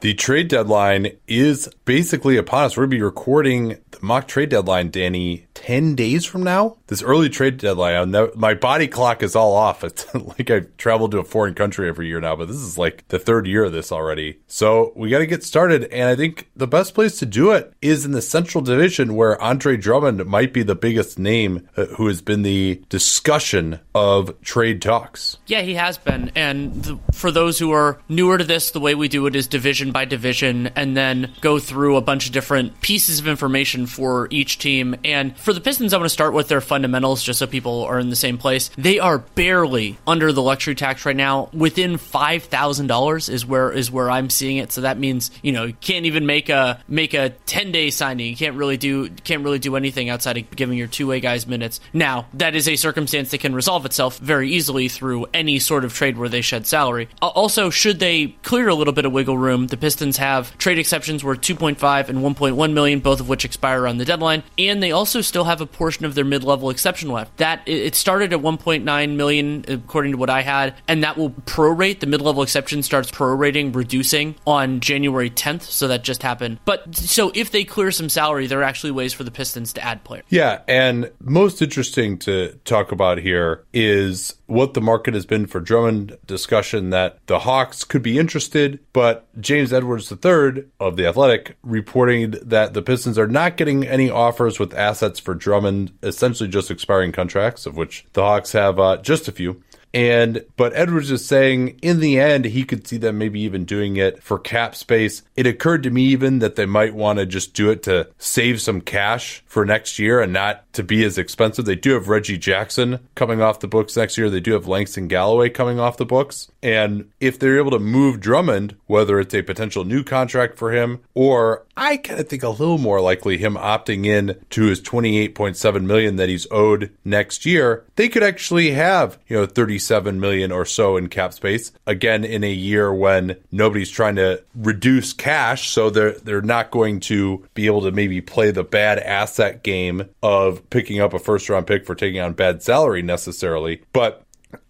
The trade deadline is basically upon us. We're going to be recording the mock trade deadline, Danny, 10 days from now. This early trade deadline, my body clock is all off. It's like I've traveled to a foreign country every year now, but this is like the third year of this already. So we got to get started. And I think the best place to do it is in the Central Division, where Andre Drummond might be the biggest name uh, who has been the discussion of trade talks. Yeah, he has been. And the, for those who are newer to this, the way we do it is division by division and then go through a bunch of different pieces of information for each team. And for the Pistons, I want to start with their fundamentals just so people are in the same place. They are barely under the luxury tax right now. Within five thousand dollars is where is where I'm seeing it. So that means you know you can't even make a make a ten day signing. You can't really do can't really do anything outside of giving your two way guys minutes. Now that is a circumstance that can resolve itself very easily through any sort of trade where they shed salary. Also, should they clear a little bit of wiggle room, the Pistons have trade exceptions worth 2.5 and 1.1 million, both of which expire on the deadline, and they also still have a portion of their mid-level exception left. That it started at 1.9 million according to what I had, and that will prorate. The mid-level exception starts prorating, reducing on January 10th, so that just happened. But so if they clear some salary, there are actually ways for the Pistons to add players. Yeah, and most interesting to talk about here is what the market has been for Drummond discussion that the Hawks could be interested, but James Edwards III of The Athletic reporting that the Pistons are not getting any offers with assets for Drummond, essentially just expiring contracts, of which the Hawks have uh, just a few. And but Edwards is saying in the end he could see them maybe even doing it for cap space. It occurred to me even that they might want to just do it to save some cash for next year and not to be as expensive. They do have Reggie Jackson coming off the books next year. They do have Langston Galloway coming off the books. And if they're able to move Drummond, whether it's a potential new contract for him or I kind of think a little more likely him opting in to his 28.7 million that he's owed next year, they could actually have, you know, 37 million or so in cap space again in a year when nobody's trying to reduce cash, so they're they're not going to be able to maybe play the bad asset game of picking up a first round pick for taking on bad salary necessarily. But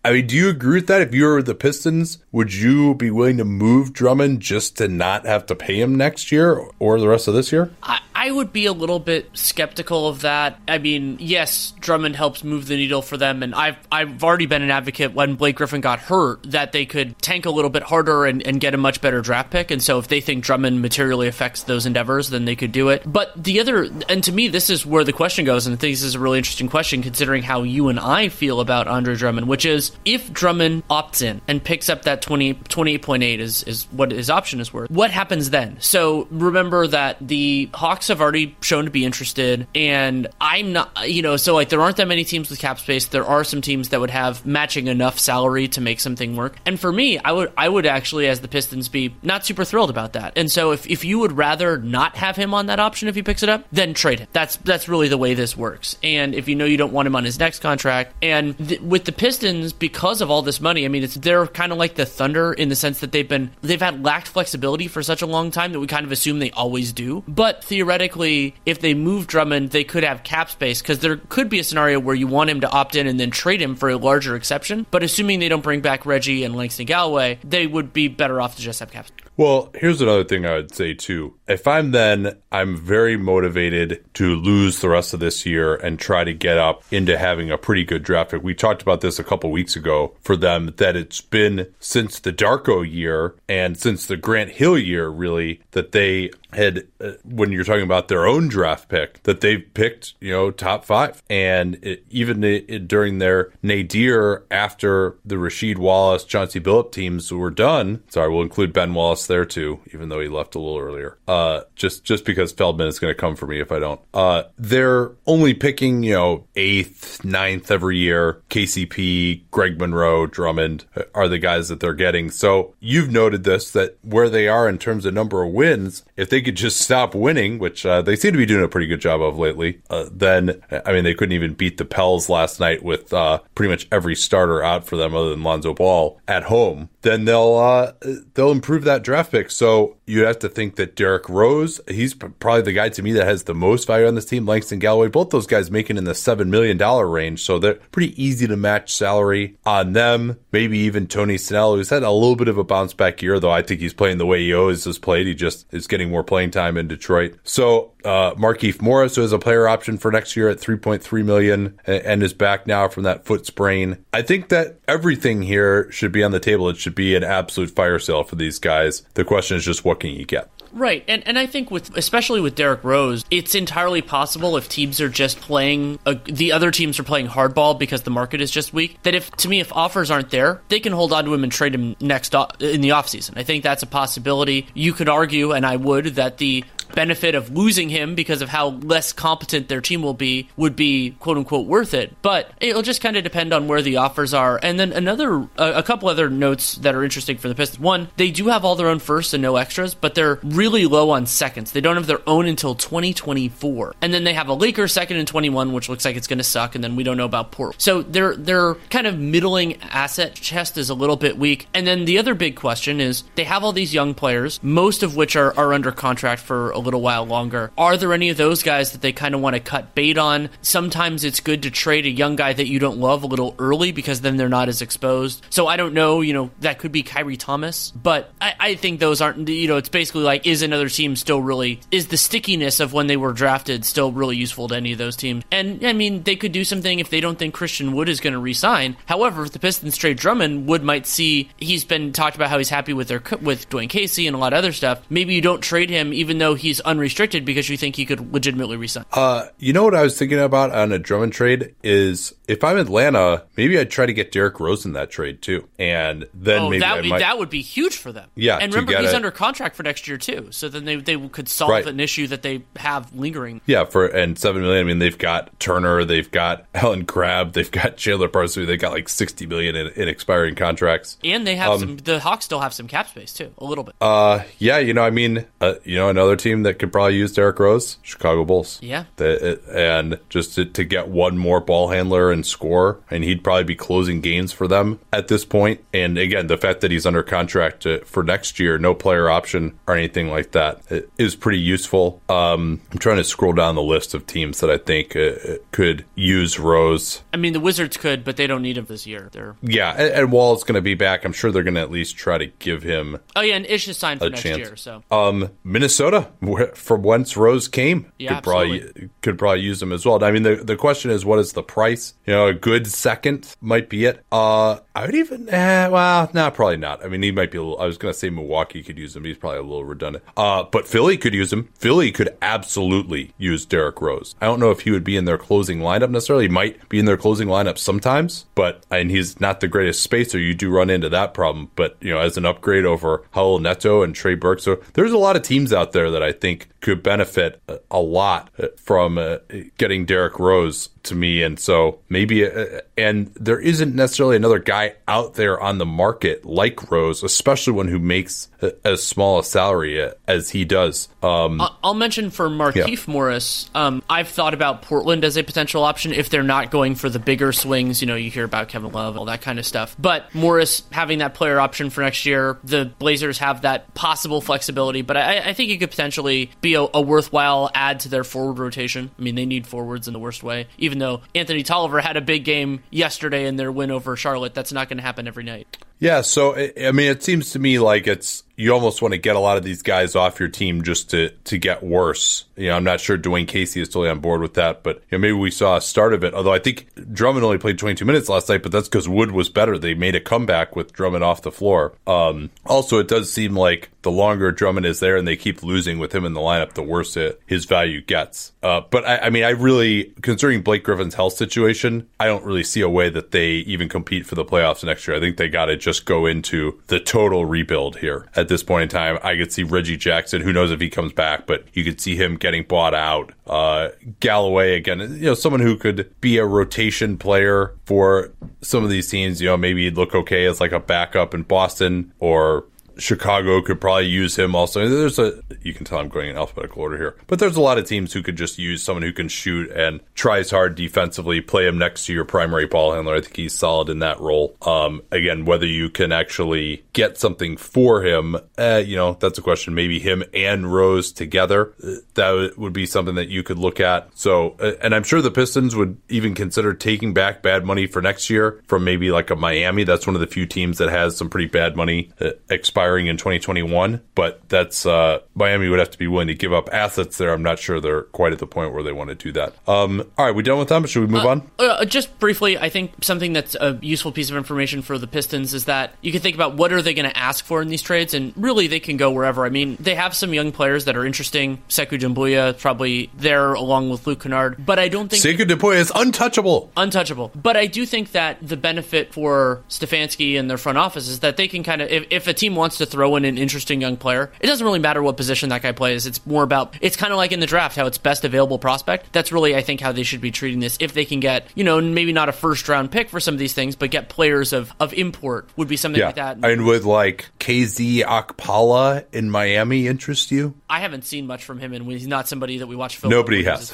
I mean, do you agree with that? If you were the Pistons, would you be willing to move Drummond just to not have to pay him next year or the rest of this year? I, I would be a little bit skeptical of that. I mean, yes, Drummond helps move the needle for them, and I've I've already been an advocate when Blake Griffin got hurt that they could tank a little bit harder and, and get a much better draft pick. And so if they think Drummond materially affects those endeavors, then they could do it. But the other, and to me, this is where the question goes, and I think this is a really interesting question considering how you and I feel about Andre Drummond, which is if Drummond opts in and picks up that 20, 28.8 is, is what his option is worth, what happens then? So remember that the Hawks have already shown to be interested, and I'm not, you know, so like there aren't that many teams with cap space. There are some teams that would have matching enough salary to make something work. And for me, I would, I would actually, as the Pistons, be not super thrilled about that. And so if, if you would rather not have him on that option if he picks it up, then trade him. That's that's really the way this works. And if you know you don't want him on his next contract, and th- with the Pistons, because of all this money, I mean, it's they're kind of like the Thunder in the sense that they've been they've had lacked flexibility for such a long time that we kind of assume they always do. But theoretically theoretically, if they move Drummond, they could have cap space because there could be a scenario where you want him to opt in and then trade him for a larger exception. But assuming they don't bring back Reggie and Langston Galloway, they would be better off to just have cap space. Well, here's another thing I would say too. If I'm then, I'm very motivated to lose the rest of this year and try to get up into having a pretty good draft pick. We talked about this a couple weeks ago for them that it's been since the Darko year and since the Grant Hill year, really, that they had uh, when you're talking about their own draft pick that they've picked you know top five. And it, even it, during their nadir after the Rasheed Wallace Chauncey Billup teams were done sorry we'll include Ben Wallace there too even though he left a little earlier uh just just because Feldman is going to come for me if I don't. Uh they're only picking you know eighth ninth every year. KCP Greg Monroe Drummond are the guys that they're getting. So you've noted this that where they are in terms of number of wins if they could just stop winning, which uh, they seem to be doing a pretty good job of lately, uh, then I mean they couldn't even beat the Pels last night with uh, pretty much every starter out for them other than Lonzo Ball at home. Then they'll uh, they'll improve that draft pick. So you have to think that Derrick Rose, he's probably the guy to me that has the most value on this team. Langston Galloway, both those guys making in the seven million dollar range, so they're pretty easy to match salary on them. Maybe even Tony Snell, who's had a little bit of a bounce back year, though I think he's playing the way he always has played. He just is getting more playing time in Detroit. So uh, Markieff Morris, who has a player option for next year at 3.3 million, and is back now from that foot sprain. I think that everything here should be on the table. It should be an absolute fire sale for these guys. The question is just what can you get? Right, and and I think with especially with Derrick Rose, it's entirely possible if teams are just playing a, the other teams are playing hardball because the market is just weak. That if to me, if offers aren't there, they can hold on to him and trade him next in the offseason. I think that's a possibility. You could argue, and I would, that the benefit of losing him because of how less competent their team will be would be quote unquote worth it. But it'll just kind of depend on where the offers are. And then another, a, couple other notes that are interesting for the Pistons. One, they do have all their own firsts and no extras, but they're really low on seconds. They don't have their own until 2024. And then they have a Lakers second in 21, which looks like it's going to suck. And then we don't know about Port. So their their kind of middling asset chest is a little bit weak. And then the other big question is they have all these young players, most of which are, are under contract for a little while longer. Are there any of those guys that they kind of want to cut bait on? Sometimes it's good to trade a young guy that you don't love a little early because then they're not as exposed. So I don't know, you know, that could be Khyri Thomas, but I, I think those aren't, you know, it's basically like, is another team still really, is the stickiness of when they were drafted still really useful to any of those teams? And I mean, they could do something if they don't think Christian Wood is going to resign. However, if the Pistons trade Drummond, Wood might see he's been talked about how he's happy with their with Dwane Casey and a lot of other stuff. Maybe you don't trade him even though he's unrestricted because you think he could legitimately resign. Uh, you know what I was thinking about on a Drummond trade is if I'm Atlanta, maybe I'd try to get Derrick Rose in that trade too, and then oh, maybe that would, might... that would be huge for them. Yeah, and remember he's under contract for next year too, so then they they could solve right. an issue that they have lingering. Yeah, for and seven million. I mean, they've got Turner, they've got Allen Crabbe, they've got Chandler Parsons. they've got like sixty million in, in expiring contracts, and they have um, some. The Hawks still have some cap space too, a little bit. Uh, yeah, you know, I mean, uh, you know, another team that could probably use Derrick Rose, Chicago Bulls. Yeah, the, and just to, to, get one more ball handler and score, and he'd probably be closing games for them at this point. And again, the fact that he's under contract to, for next year, no player option or anything like that, is pretty useful. Um, I'm trying to scroll down the list of teams that I think uh, could use Rose. I mean, the Wizards could, but they don't need him this year. They're yeah, and, and Wall's going to be back. I'm sure they're going to at least try to give him. Oh yeah, and Ish is signed for next chance. year. So um, Minnesota, from whence Rose came, yeah, could probably could probably use them as well. I mean, the the question is, what is the price? You know, a good second might be it. Uh, I would even, eh, well, nah, probably not. I mean, he might be a little. I was going to say Milwaukee could use him. He's probably a little redundant. Uh, but Philly could use him. Philly could absolutely use Derrick Rose. I don't know if he would be in their closing lineup necessarily. He might be in their closing lineup sometimes, but and he's not the greatest spacer. You do run into that problem. But you know, as an upgrade over Raul Neto and Trey Burke, so there's a lot of teams out there that I think could benefit a lot from uh, getting Derrick Rose to me. And so maybe, uh, and there isn't necessarily another guy out there on the market like Rose, especially one who makes as small a salary as he does. Um, I'll mention for Markieff yeah. Morris, um, I've thought about Portland as a potential option if they're not going for the bigger swings. You know, you hear about Kevin Love, all that kind of stuff. But Morris having that player option for next year, the Blazers have that possible flexibility. But I, I think he could potentially be a, a worthwhile add to their forward rotation. I mean, they need forwards in the worst way, even though Anthony Tolliver had a big game yesterday in their win over Charlotte. That's not going to happen every night. Yeah, so I mean, it seems to me like it's you almost want to get a lot of these guys off your team just to to get worse. You know, I'm not sure Dwane Casey is totally on board with that, but you know, maybe we saw a start of it. Although I think Drummond only played 22 minutes last night, but that's because Wood was better. They made a comeback with Drummond off the floor. Um, also, it does seem like the longer Drummond is there and they keep losing with him in the lineup, the worse it, his value gets. Uh, but I, I mean, I really, considering Blake Griffin's health situation, I don't really see a way that they even compete for the playoffs next year. I think they got to just go into the total rebuild here at this point in time. I could see Reggie Jackson. Who knows if he comes back, but you could see him getting bought out. Uh, Galloway again, you know, someone who could be a rotation player for some of these teams. You know, maybe he'd look okay as like a backup in Boston or Chicago could probably use him also. There's a you can tell I'm going in alphabetical order here, but there's a lot of teams who could just use someone who can shoot and tries hard defensively. Play him next to your primary ball handler. I think he's solid in that role. Um, again, whether you can actually get something for him, uh, you know, that's a question. Maybe him and Rose together, uh, that would be something that you could look at. So, uh, and I'm sure the Pistons would even consider taking back bad money for next year from maybe like a Miami. That's one of the few teams that has some pretty bad money expired expiring in 2021, but that's uh, Miami would have to be willing to give up assets there. I'm not sure they're quite at the point where they want to do that. Um, all right, we done with them? Should we move uh, on? Uh, just briefly, I think something that's a useful piece of information for the Pistons is that you can think about what are they going to ask for in these trades, and really they can go wherever. I mean, they have some young players that are interesting. Sekou Doumbouya probably there along with Luke Kennard, but I don't think Sekou Doumbouya is untouchable. Untouchable. But I do think that the benefit for Stefanski and their front office is that they can kind of, if, if a team wants to throw in an interesting young player. It doesn't really matter what position that guy plays. It's more about it's kind of like in the draft how it's best available prospect. That's really I think how they should be treating this. If they can get you know maybe not a first round pick for some of these things, but get players of of import would be something yeah. like that. And would like KZ Okpala in Miami interest you? I haven't seen much from him, and he's not somebody that we watch. Film Nobody has.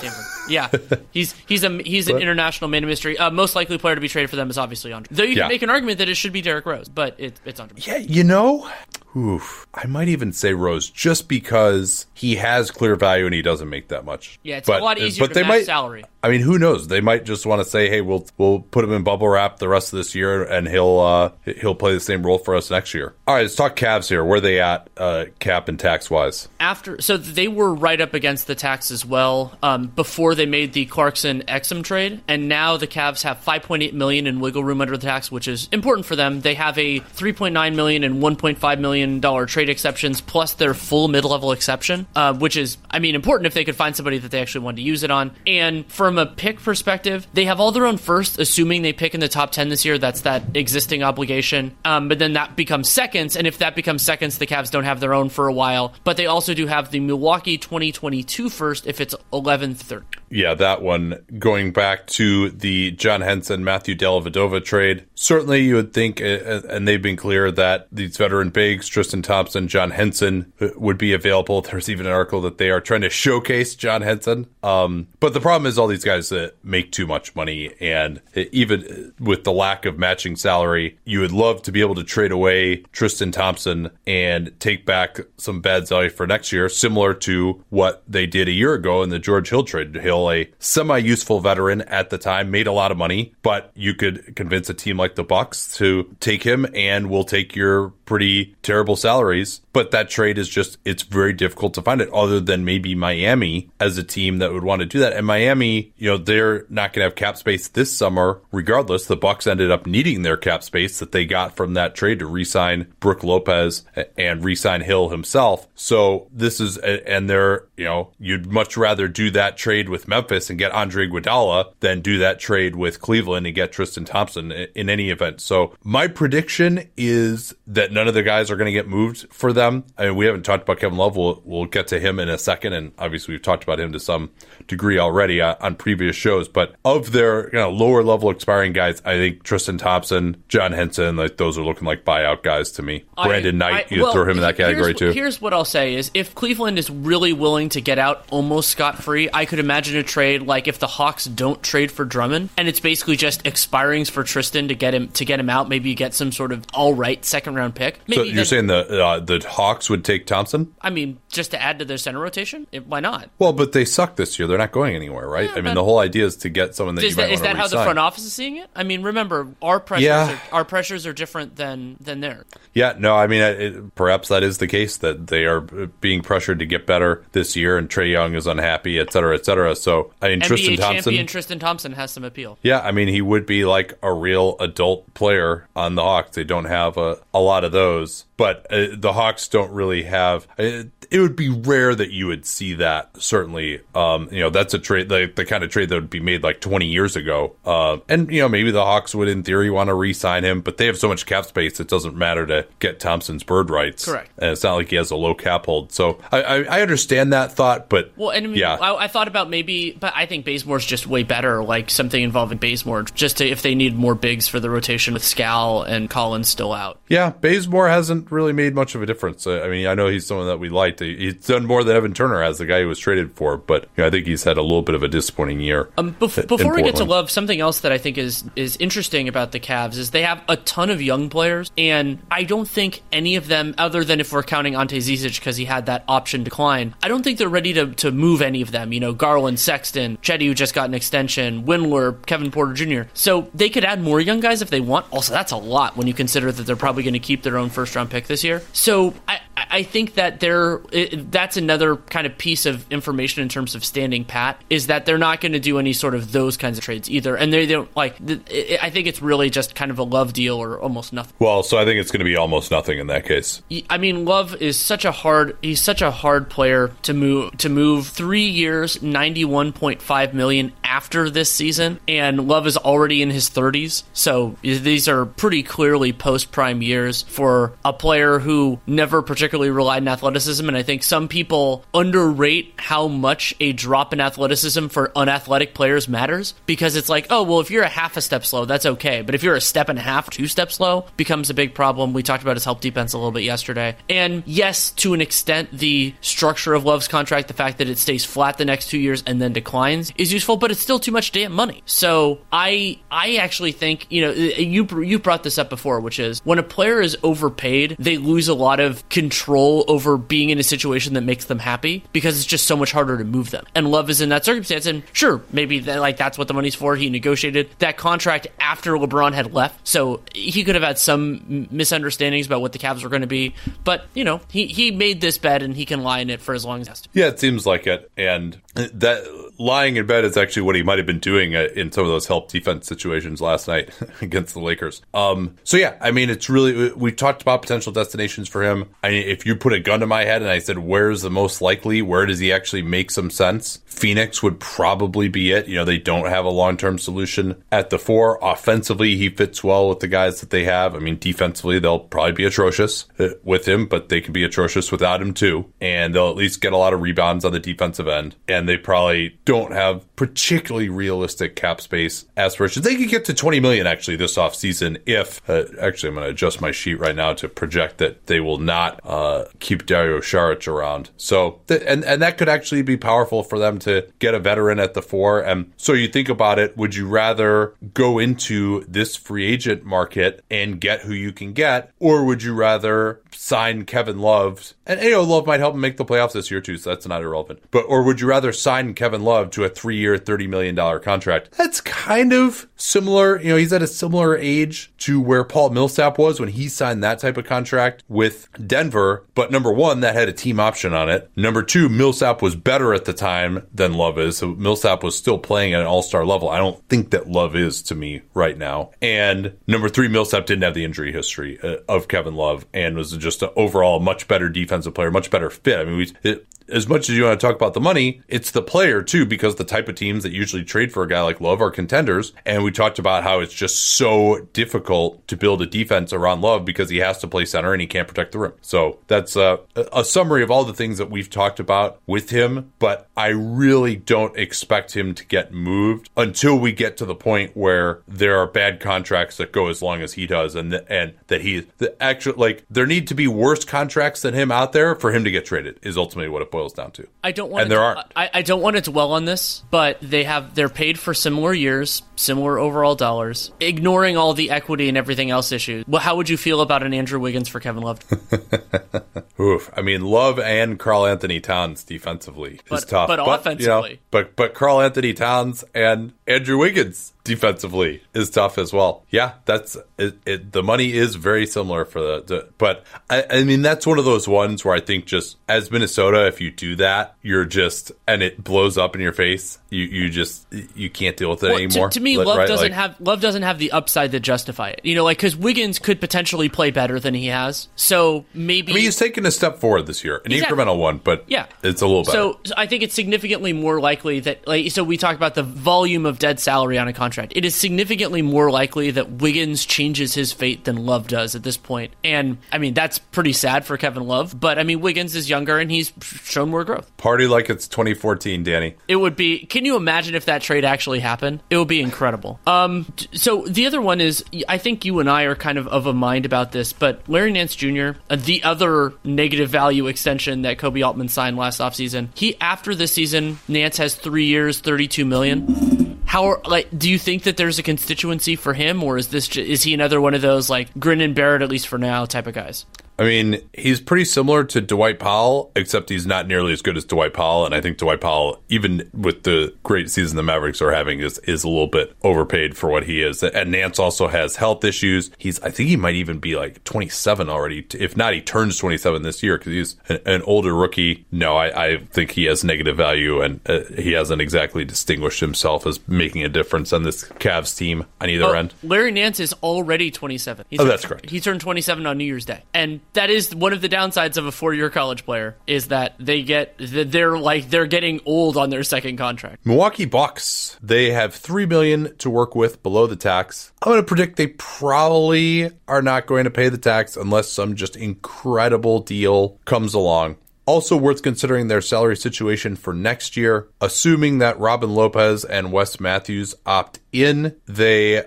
Yeah, he's he's a he's an international man of mystery. Uh, most likely player to be traded for them is obviously Andre. Though you yeah. can make an argument that it should be Derrick Rose, but it, it's Andre. Yeah, you know, Oof. I might even say Rose just because he has clear value and he doesn't make that much. Yeah, it's but, a lot easier but they might, salary. I mean, who knows? They might just want to say, "Hey, we'll we'll put him in bubble wrap the rest of this year, and he'll uh, he'll play the same role for us next year." All right, let's talk Cavs here. Where they at, uh, cap and tax wise? After, so they were right up against the tax as well um, before they made the Clarkson Exum trade, and now the Cavs have 5.8 million in wiggle room under the tax, which is important for them. They have a 3.9 million and 1.5 million dollar trade exceptions plus their full mid level exception, uh, which is, I mean, important if they could find somebody that they actually wanted to use it on, and from a pick perspective, they have all their own first, assuming they pick in the top 10 this year. That's that existing obligation. Um, but then that becomes seconds. And if that becomes seconds, the Cavs don't have their own for a while. But they also do have the Milwaukee 2022 first if it's 11th, 3rd. Yeah, that one going back to the John Henson, Matthew Dellavedova trade. Certainly, you would think, uh, uh, and they've been clear that these veteran bigs, Tristan Thompson, John Henson, uh, would be available. There's even an article that they are trying to showcase John Henson. Um, but the problem is all these guys that make too much money, and even with the lack of matching salary, you would love to be able to trade away Tristan Thompson and take back some bad salary for next year, similar to what they did a year ago in the George Hill trade. Hill, a semi-useful veteran at the time, made a lot of money, but you could convince a team like the Bucks to take him, and we'll take your pretty terrible salaries. But that trade is just it's very difficult to find it, other than maybe Miami as a team that would want to do that. And Miami you know, they're not going to have cap space this summer. Regardless, the Bucks ended up needing their cap space that they got from that trade to re-sign Brook Lopez and re-sign Hill himself. So this is, and they're, you know, you'd much rather do that trade with Memphis and get Andre Iguodala than do that trade with Cleveland and get Tristan Thompson in any event. So my prediction is that none of the guys are going to get moved for them. I mean, we haven't talked about Kevin Love. We'll, we'll get to him in a second. And obviously we've talked about him to some degree already uh, on previous shows, but of their you know, lower level expiring guys, I think Tristan Thompson, John Henson, like those are looking like buyout guys to me. I, Brandon Knight, you well, throw him in that category too. Here's what I'll say: is if Cleveland is really willing to get out almost scot free, I could imagine a trade like if the Hawks don't trade for Drummond, and it's basically just expirings for Tristan to get him to get him out. Maybe you get some sort of all right second round pick. Maybe so you're saying the uh, the Hawks would take Thompson? I mean, just to add to their center rotation, it, why not? Well, but they suck this year. They're not going anywhere, right? Yeah, I mean, but- the whole idea is to get someone that Is that, is want that to do. Is that how the front office is seeing it? I mean, remember our pressures Yeah. are, our pressures are different than than theirs. Yeah, no, I mean, it, perhaps that is the case that they are being pressured to get better this year, and Trae Young is unhappy, et cetera, et cetera. So, I mean, Tristan Thompson. champion Tristan Thompson has some appeal. Yeah, I mean, he would be like a real adult player on the Hawks. They don't have a, a lot of those, but uh, the Hawks don't really have. Uh, it would be rare that you would see that. Certainly, um, you know, that's a trade, the, the kind of trade that would be made like 20 years ago. Uh, and you know, maybe the Hawks would, in theory, want to re-sign him, but they have so much cap space, it doesn't matter to get Thompson's bird rights. Correct. And it's not like he has a low cap hold. So I, I, I understand that thought, but Well, and I mean, yeah, I, I thought about maybe, but I think Bazemore's just way better. Like something involving Bazemore, just to, if they need more bigs for the rotation with Scal and Collins still out. Yeah, Bazemore hasn't really made much of a difference. I mean, I know he's someone that we liked. He- He's done more than Evan Turner has, the guy he was traded for, but you know, I think he's had a little bit of a disappointing year. Um, bef- before we get to Love, something else that I think is is interesting about the Cavs is they have a ton of young players, and I don't think any of them, other than if we're counting Ante Zizic because he had that option decline, I don't think they're ready to, to move any of them. You know, Garland, Sexton, Cedi, who just got an extension, Windler, Kevin Porter Jr. So they could add more young guys if they want. Also, that's a lot when you consider that they're probably going to keep their own first round pick this year. So I, I think that they're it, that's another kind of piece of information in terms of standing pat is that they're not going to do any sort of those kinds of trades either, and they don't like. th- I I think it's really just kind of a love deal or almost nothing. Well, so I think it's going to be almost nothing in that case. I mean, Love is such a hard. He's such a hard player to move. To move three years, ninety-one point five million after this season, and Love is already in his thirties. So these are pretty clearly post-prime years for a player who never particularly relied on athleticism. And I think some people underrate how much a drop in athleticism for unathletic players matters because it's like, oh well, if you're a half a step slow, that's okay, but if you're a step and a half, two steps slow, becomes a big problem. We talked about his help defense a little bit yesterday. And yes, to an extent, the structure of Love's contract, the fact that it stays flat the next two years and then declines, is useful, but it's still too much damn money. So I I actually think you know you you brought this up before, which is when a player is overpaid, they lose a lot of control over being in a situation that makes them happy because it's just so much harder to move them. And Love is in that circumstance, and sure, maybe that, like that's what the money's for. He negotiated that contract after LeBron had left, so he could have had some misunderstandings about what the Cavs were going to be. But you know, he he made this bet, and he can lie in it for as long as he has to. Yeah, it seems like it. And that lying in bed is actually what he might have been doing uh, in some of those help defense situations last night against the Lakers. Um, so yeah, I mean, it's really we talked about potential destinations for him. I mean, if you put a gun to my head and I said, "Where's the most likely? Where does he actually make some sense?" Phoenix would probably be it. You know, they don't have a long term solution at the four. Offensively, he fits well with the guys that they have. I mean, defensively, they'll probably be atrocious uh, with him, but they can be atrocious without him too. And they'll at least get a lot of rebounds on the defensive end. And they probably don't have particularly realistic cap space aspirations. They could get to 20 million actually this offseason if, uh, actually, I'm going to adjust my sheet right now to project that they will not uh, keep Dario Saric around. So, th- and, and that could actually be powerful for them to get a veteran at the four. And so you think about it, would you rather go into this free agent market and get who you can get, or would you rather sign Kevin Love? And you Love might help him make the playoffs this year too, so that's not irrelevant. But or would you rather sign Kevin Love to a three-year, thirty million dollar contract? That's kind of similar. You know, he's at a similar age to where Paul Millsap was when he signed that type of contract with Denver. But number one, that had a team option on it. Number two, Millsap was better at the time than Love is. So Millsap was still playing at an all-star level. I don't think that Love is to me right now. And number three, Millsap didn't have the injury history uh, of Kevin Love and was just an overall much better defensive player, much better fit. I mean, we, it, as much as you want to talk about the money, it's the player too, because the type of teams that usually trade for a guy like Love are contenders. And we talked about how it's just so difficult to build a defense around Love because he has to play center and he can't protect the rim. So that's uh, a summary of all the things that we've talked about with him. But I really don't expect him to get moved until we get to the point where there are bad contracts that go as long as he does, and th- and that he the actual like there need to be worse contracts than him out there for him to get traded. Is ultimately what it boils down to. I don't want And to, there aren't. I, I don't want to dwell on this, but they have they're paid for similar years, similar overall dollars, ignoring all the equity and everything else issues. Well, how would you feel about an Andrew Wiggins for Kevin Love? Oof. I mean, Love and Karl-Anthony Towns defensively is But- tough. but you know, offensively. but but Karl-Anthony Towns and Andrew Wiggins defensively is tough as well. Yeah, that's it. it the money is very similar for the, the but I, I mean that's one of those ones where I think just as Minnesota, if you do that, you're just and it blows up in your face. You you just you can't deal with it Well, anymore. To, to me, Love doesn't Like- have Love doesn't have the upside to justify it. You know, like because Wiggins could potentially play better than he has. So maybe I mean, he's taken a step forward this year, an Exactly. incremental one, but Yeah. it's a little better. So, so I think it's significantly more likely that, like, so we talked about the volume of dead salary on a contract. It is significantly more likely that Wiggins changes his fate than Love does at this point. And I mean, that's pretty sad for Kevin Love. But I mean, Wiggins is younger and he's shown more growth. Party like it's 2014, Danny. It would be. Can you imagine if that trade actually happened? It would be incredible. Um. So the other one is, I think you and I are kind of of a mind about this, but Larry Nance Jr., uh, the other negative value extension that Koby Altman signed last offseason, he after this season, Nance has three years, thirty-two million. How like do you think that there's a constituency for him, or is this is he another one of those like grin and bear it at least for now type of guys? I mean, he's pretty similar to Dwight Powell, except he's not nearly as good as Dwight Powell. And I think Dwight Powell, even with the great season the Mavericks are having, is is a little bit overpaid for what he is. And Nance also has health issues. He's, I think he might even be like 27 already. If not, he turns 27 this year because he's an, an older rookie. No, I, I think he has negative value, and uh, he hasn't exactly distinguished himself as making a difference on this Cavs team on either Oh, end. Larry Nance is already 27. He's Oh, that's correct. He turned 27 on New Year's Day, and that is one of the downsides of a four-year college player is that they get they're like they're getting old on their second contract. Milwaukee Bucks. They have three million to work with below the tax. I'm going to predict they probably are not going to pay the tax unless some just incredible deal comes along. Also worth considering their salary situation for next year, assuming that Robin Lopez and Wes Matthews opt in. They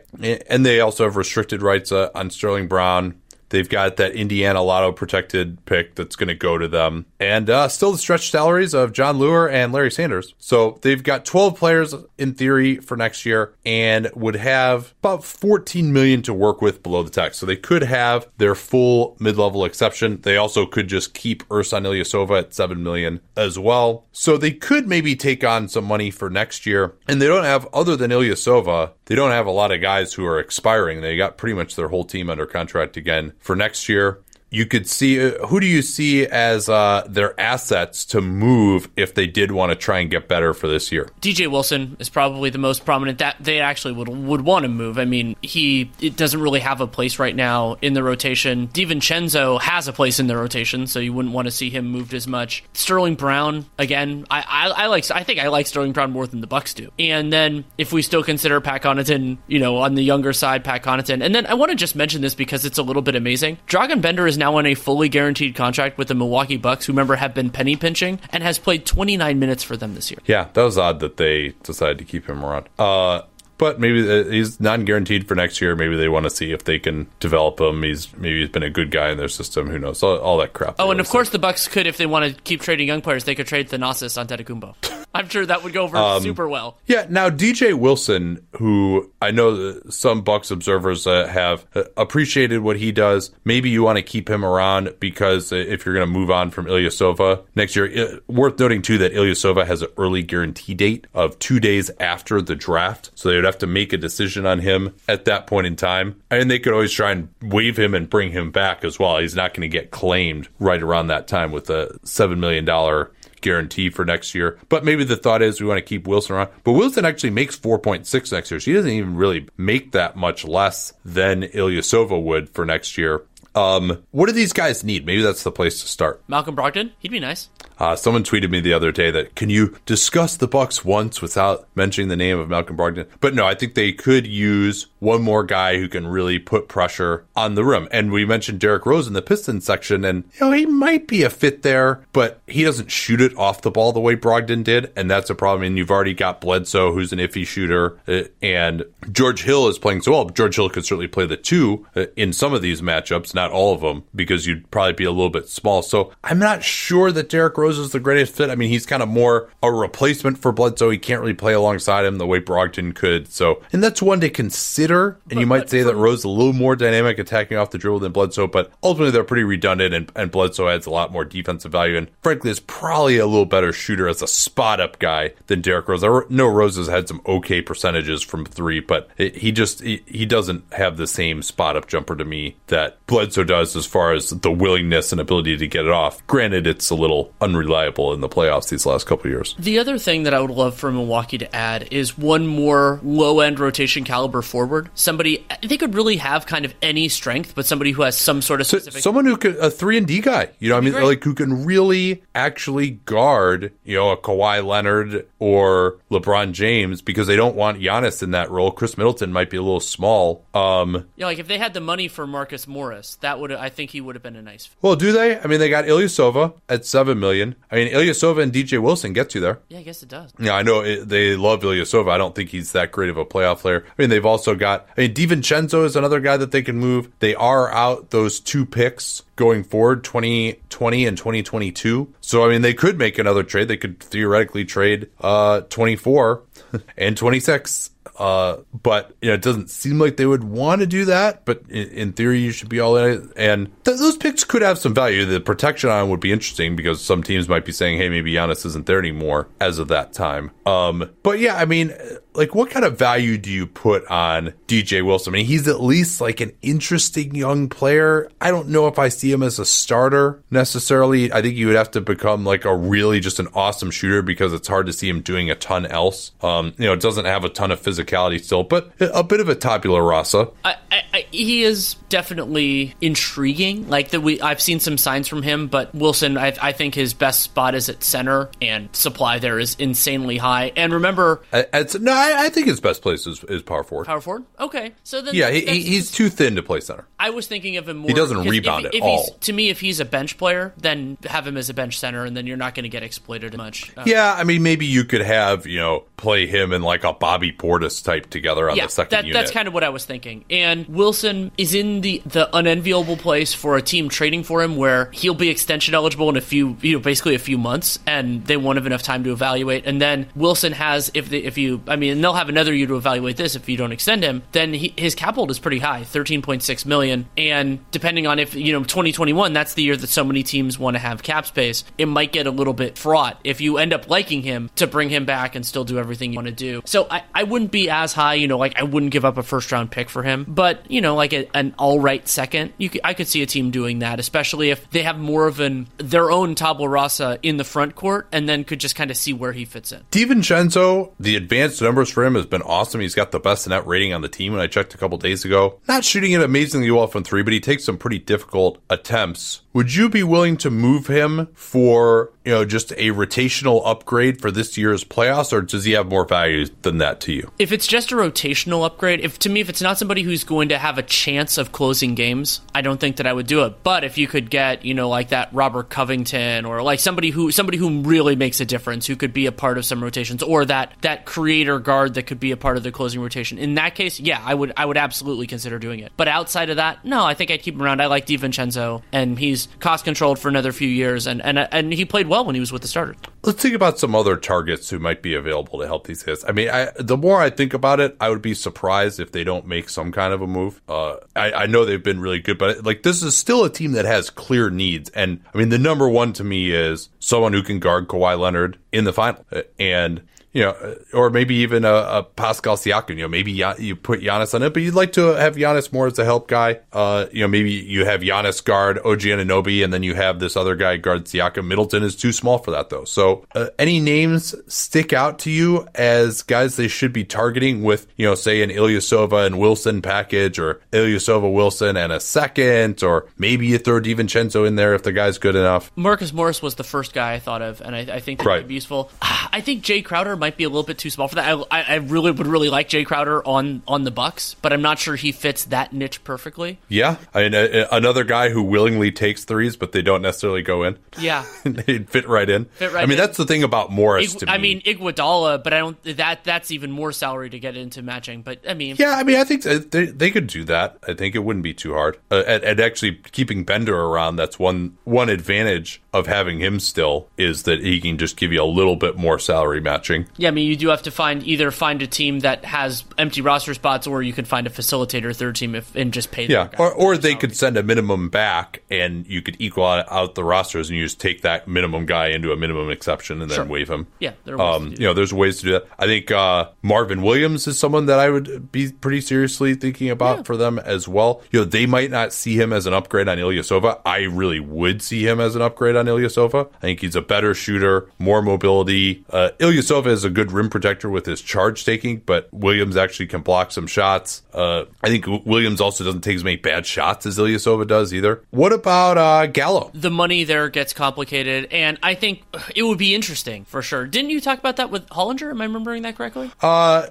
and they also have restricted rights uh, on Sterling Brown. They've got that Indiana Lotto protected pick that's going to go to them. And uh, still the stretch salaries of Jon Leuer and Larry Sanders. So they've got 12 players in theory for next year and would have about 14 million to work with below the tax. So they could have their full mid-level exception. They also could just keep Ersan Ilyasova at 7 million as well. So they could maybe take on some money for next year. And they don't have, other than Ilyasova, they don't have a lot of guys who are expiring. They got pretty much their whole team under contract again for next year. You could see uh, who do you see as uh, their assets to move if they did want to try and get better for this year? DJ Wilson is probably the most prominent that they actually would would want to move. I mean, he it doesn't really have a place right now in the rotation. DiVincenzo has a place in the rotation, so you wouldn't want to see him moved as much. Sterling Brown, again, I, I, I like I think I like Sterling Brown more than the Bucks do. And then if we still consider Pat Connaughton, you know, on the younger side, Pat Connaughton, and then I want to just mention this because it's a little bit amazing. Dragan Bender is now on a fully guaranteed contract with the Milwaukee Bucks, who remember have been penny pinching, and has played 29 minutes for them this year. Yeah, that was odd that they decided to keep him around. Uh, but maybe uh, he's non-guaranteed for next year. Maybe they want to see if they can develop him. He's maybe he's been a good guy in their system. Who knows? All, all that crap. Oh, and of course the Bucks could, if they want to keep trading young players, they could trade Thanasis Antetokounmpo. I'm sure that would go over Um, super well. Yeah, now DJ Wilson, who I know some Bucks observers uh, have uh, appreciated what he does. Maybe you want to keep him around because uh, if you're going to move on from Ilyasova next year, uh, worth noting too that Ilyasova has an early guarantee date of two days after the draft, so they would have to make a decision on him at that point in time, and they could always try and waive him and bring him back as well. He's not going to get claimed right around that time with a seven million dollar guarantee for next year. But maybe the thought is we want to keep Wilson around. But Wilson actually makes 4.6 next year. She doesn't even really make that much less than Ilyasova would for next year. Um, what do these guys need? Maybe that's the place to start. Malcolm Brogdon, he'd be nice. Uh, someone tweeted me the other day that can you discuss the Bucks once without mentioning the name of Malcolm Brogdon? But no, I think they could use one more guy who can really put pressure on the rim. And we mentioned Derrick Rose in the Pistons section, and you know he might be a fit there, but he doesn't shoot it off the ball the way Brogdon did, and that's a problem. And you've already got Bledsoe, who's an iffy shooter, uh, and George Hill is playing so well. George Hill could certainly play the two uh, in some of these matchups, not got all of them because you'd probably be a little bit small. So I'm not sure that Derrick Rose is the greatest fit. I mean, he's kind of more a replacement for Bledsoe. He can't really play alongside him the way Brogdon could. So, and that's one to consider. And But- you might say that Rose is a little more dynamic attacking off the dribble than Bledsoe, but ultimately they're pretty redundant and, and Bledsoe adds a lot more defensive value. And frankly, is probably a little better shooter as a spot up guy than Derrick Rose. I know Rose has had some okay percentages from three, but it, he just, he, he doesn't have the same spot up jumper to me that Bledsoe does as far as the willingness and ability to get it off. Granted, it's a little unreliable in the playoffs these last couple of years. The other thing that I would love for Milwaukee to add is one more low end rotation caliber forward. Somebody they could really have kind of any strength, but somebody who has some sort of So, specific. someone who could a three and D guy, you know, I mean, great. like who can really actually guard, you know, a Kawhi Leonard or LeBron James because they don't want Giannis in that role. Khris Middleton might be a little small. Um, yeah, like if they had the money for Marcus Morris, that would I think he would have been a nice. fit. well, do they? I mean, they got Ilyasova at seven million. I mean, Ilyasova and DJ Wilson gets you there. Yeah, I guess it does. Yeah, I know it, they love Ilyasova. I don't think he's that great of a playoff player. I mean, they've also got. I mean, DiVincenzo is another guy that they can move. They are out those two picks going forward, 2020 and 2022. So, I mean, they could make another trade. They could theoretically trade uh, 24 and 26. Uh, but you know, it doesn't seem like they would want to do that. But in, in theory, you should be all in. And th- those picks could have some value. The protection on would be interesting because some teams might be saying, "Hey, maybe Giannis isn't there anymore" as of that time. Um, but yeah, I mean, like, what kind of value do you put on DJ Wilson? I mean, he's at least like an interesting young player. I don't know if I see him as a starter necessarily. I think you would have to become like a really just an awesome shooter because it's hard to see him doing a ton else. Um, you know, it doesn't have a ton of physicality still, but a bit of a tabula rasa. I, I, I, he is definitely intriguing. Like that, we I've seen some signs from him, but Wilson, I, I think his best spot is at center, and supply there is insanely high. And remember, I- It's, no, I, I think his best place is, is power forward. power forward. Okay, so then yeah, he, he's too thin to play center. I was thinking of him more. He doesn't rebound if, at if all. To me, if he's a bench player, then have him as a bench center, and then you're not going to get exploited much. Uh, Yeah, I mean, maybe you could have, you know, play him and like a Bobby Portis type together on yeah, the second that, unit. that's kind of what I was thinking. And Wilson is in the the unenviable place for a team trading for him, where he'll be extension eligible in a few, you know, basically a few months, and they won't have enough time to evaluate. And then Wilson has, if they, if you, I mean, and they'll have another year to evaluate this if you don't extend him. Then he, his cap hold is pretty high, thirteen point six million, and depending on if you know, twenty twenty one, that's the year that so many teams want to have cap space. It might get a little bit fraught if you end up liking him to bring him back and still do everything you want to do. So I, I wouldn't be as high, you know, like I wouldn't give up a first round pick for him, but you know, like a, an all right second, you could, I could see a team doing that, especially if they have more of an their own tabula rasa in the front court, and then could just kind of see where he fits in. DiVincenzo, the advanced numbers for him has been awesome. He's got the best net rating on the team when I checked a couple days ago. Not shooting it amazingly well from three, but he takes some pretty difficult attempts. Would you be willing to move him for, you know, just a rotational upgrade for this year's playoffs, or does he have more value than that to you? If it's just a rotational upgrade, if to me, if it's not somebody who's going to have a chance of closing games, I don't think that I would do it. But if you could get, you know, like that Robert Covington or like somebody who somebody who really makes a difference, who could be a part of some rotations, or that that creator guard that could be a part of the closing rotation, in that case, yeah, I would I would absolutely consider doing it. But outside of that, no, I think I'd keep him around. I like DiVincenzo, and he's cost controlled for another few years, and and and he played well when he was with the starters. Let's think about some other targets who might be available to help these guys. I mean, I, the more I think about it, I would be surprised if they don't make some kind of a move. Uh, I, I know they've been really good, but like this is still a team that has clear needs. And I mean, the number one to me is someone who can guard Kawhi Leonard in the final. And you know, or maybe even a, a Pascal Siakam. You know, maybe you put Giannis on it, but you'd like to have Giannis more as a help guy. Uh, you know, maybe you have Giannis guard OG Anunoby, and then you have this other guy guard Siakam. Middleton is too small for that, though. So, uh, any names stick out to you as guys they should be targeting with, you know, say an Ilyasova and Wilson package, or Ilyasova Wilson and a second, or maybe you throw DiVincenzo in there if the guy's good enough. Marcus Morris was the first guy I thought of, and I, I think that Right. would be useful. I think Jae Crowder might be a little bit too small for that. I, I, I really would really like Jae Crowder on on the Bucks, but I'm not sure he fits that niche perfectly. Yeah, I mean, uh, another guy who willingly takes threes, but they don't necessarily go in. Yeah. they'd fit right in. Fit right I mean, mean, that's the thing about Morris. Ig- I me. mean Iguodala, but I don't that that's even more salary to get into matching. But I mean, Yeah, I mean, I think they, they could do that. I think it wouldn't be too hard. Uh, and, and actually, keeping Bender around, that's one one advantage of having him still is that he can just give you a little bit more salary matching. Yeah, I mean, you do have to find either find a team that has empty roster spots, or you could find a facilitator third team if, and just pay. Yeah, or, or they could send a minimum back, and you could equal out, the rosters, and you just take that minimum guy into a minimum exception, and then Sure. waive him. Yeah, there are ways um, to do you know, there's ways to do that. I think uh, Marvin Williams is someone that I would be pretty seriously thinking about for them as well. You know, they might not see him as an upgrade on Ilyasova. I really would see him as an upgrade on Ilyasova. I think he's a better shooter, more mobility. Uh, Ilyasova is a good rim protector with his charge taking, but Williams actually can block some shots. Uh, I think Williams also doesn't take as many bad shots as Ilyasova does either. What about uh, Gallo? the money there gets complicated, and I think it would be interesting for sure. Didn't you talk about that with Hollinger? Am I remembering that correctly? Uh,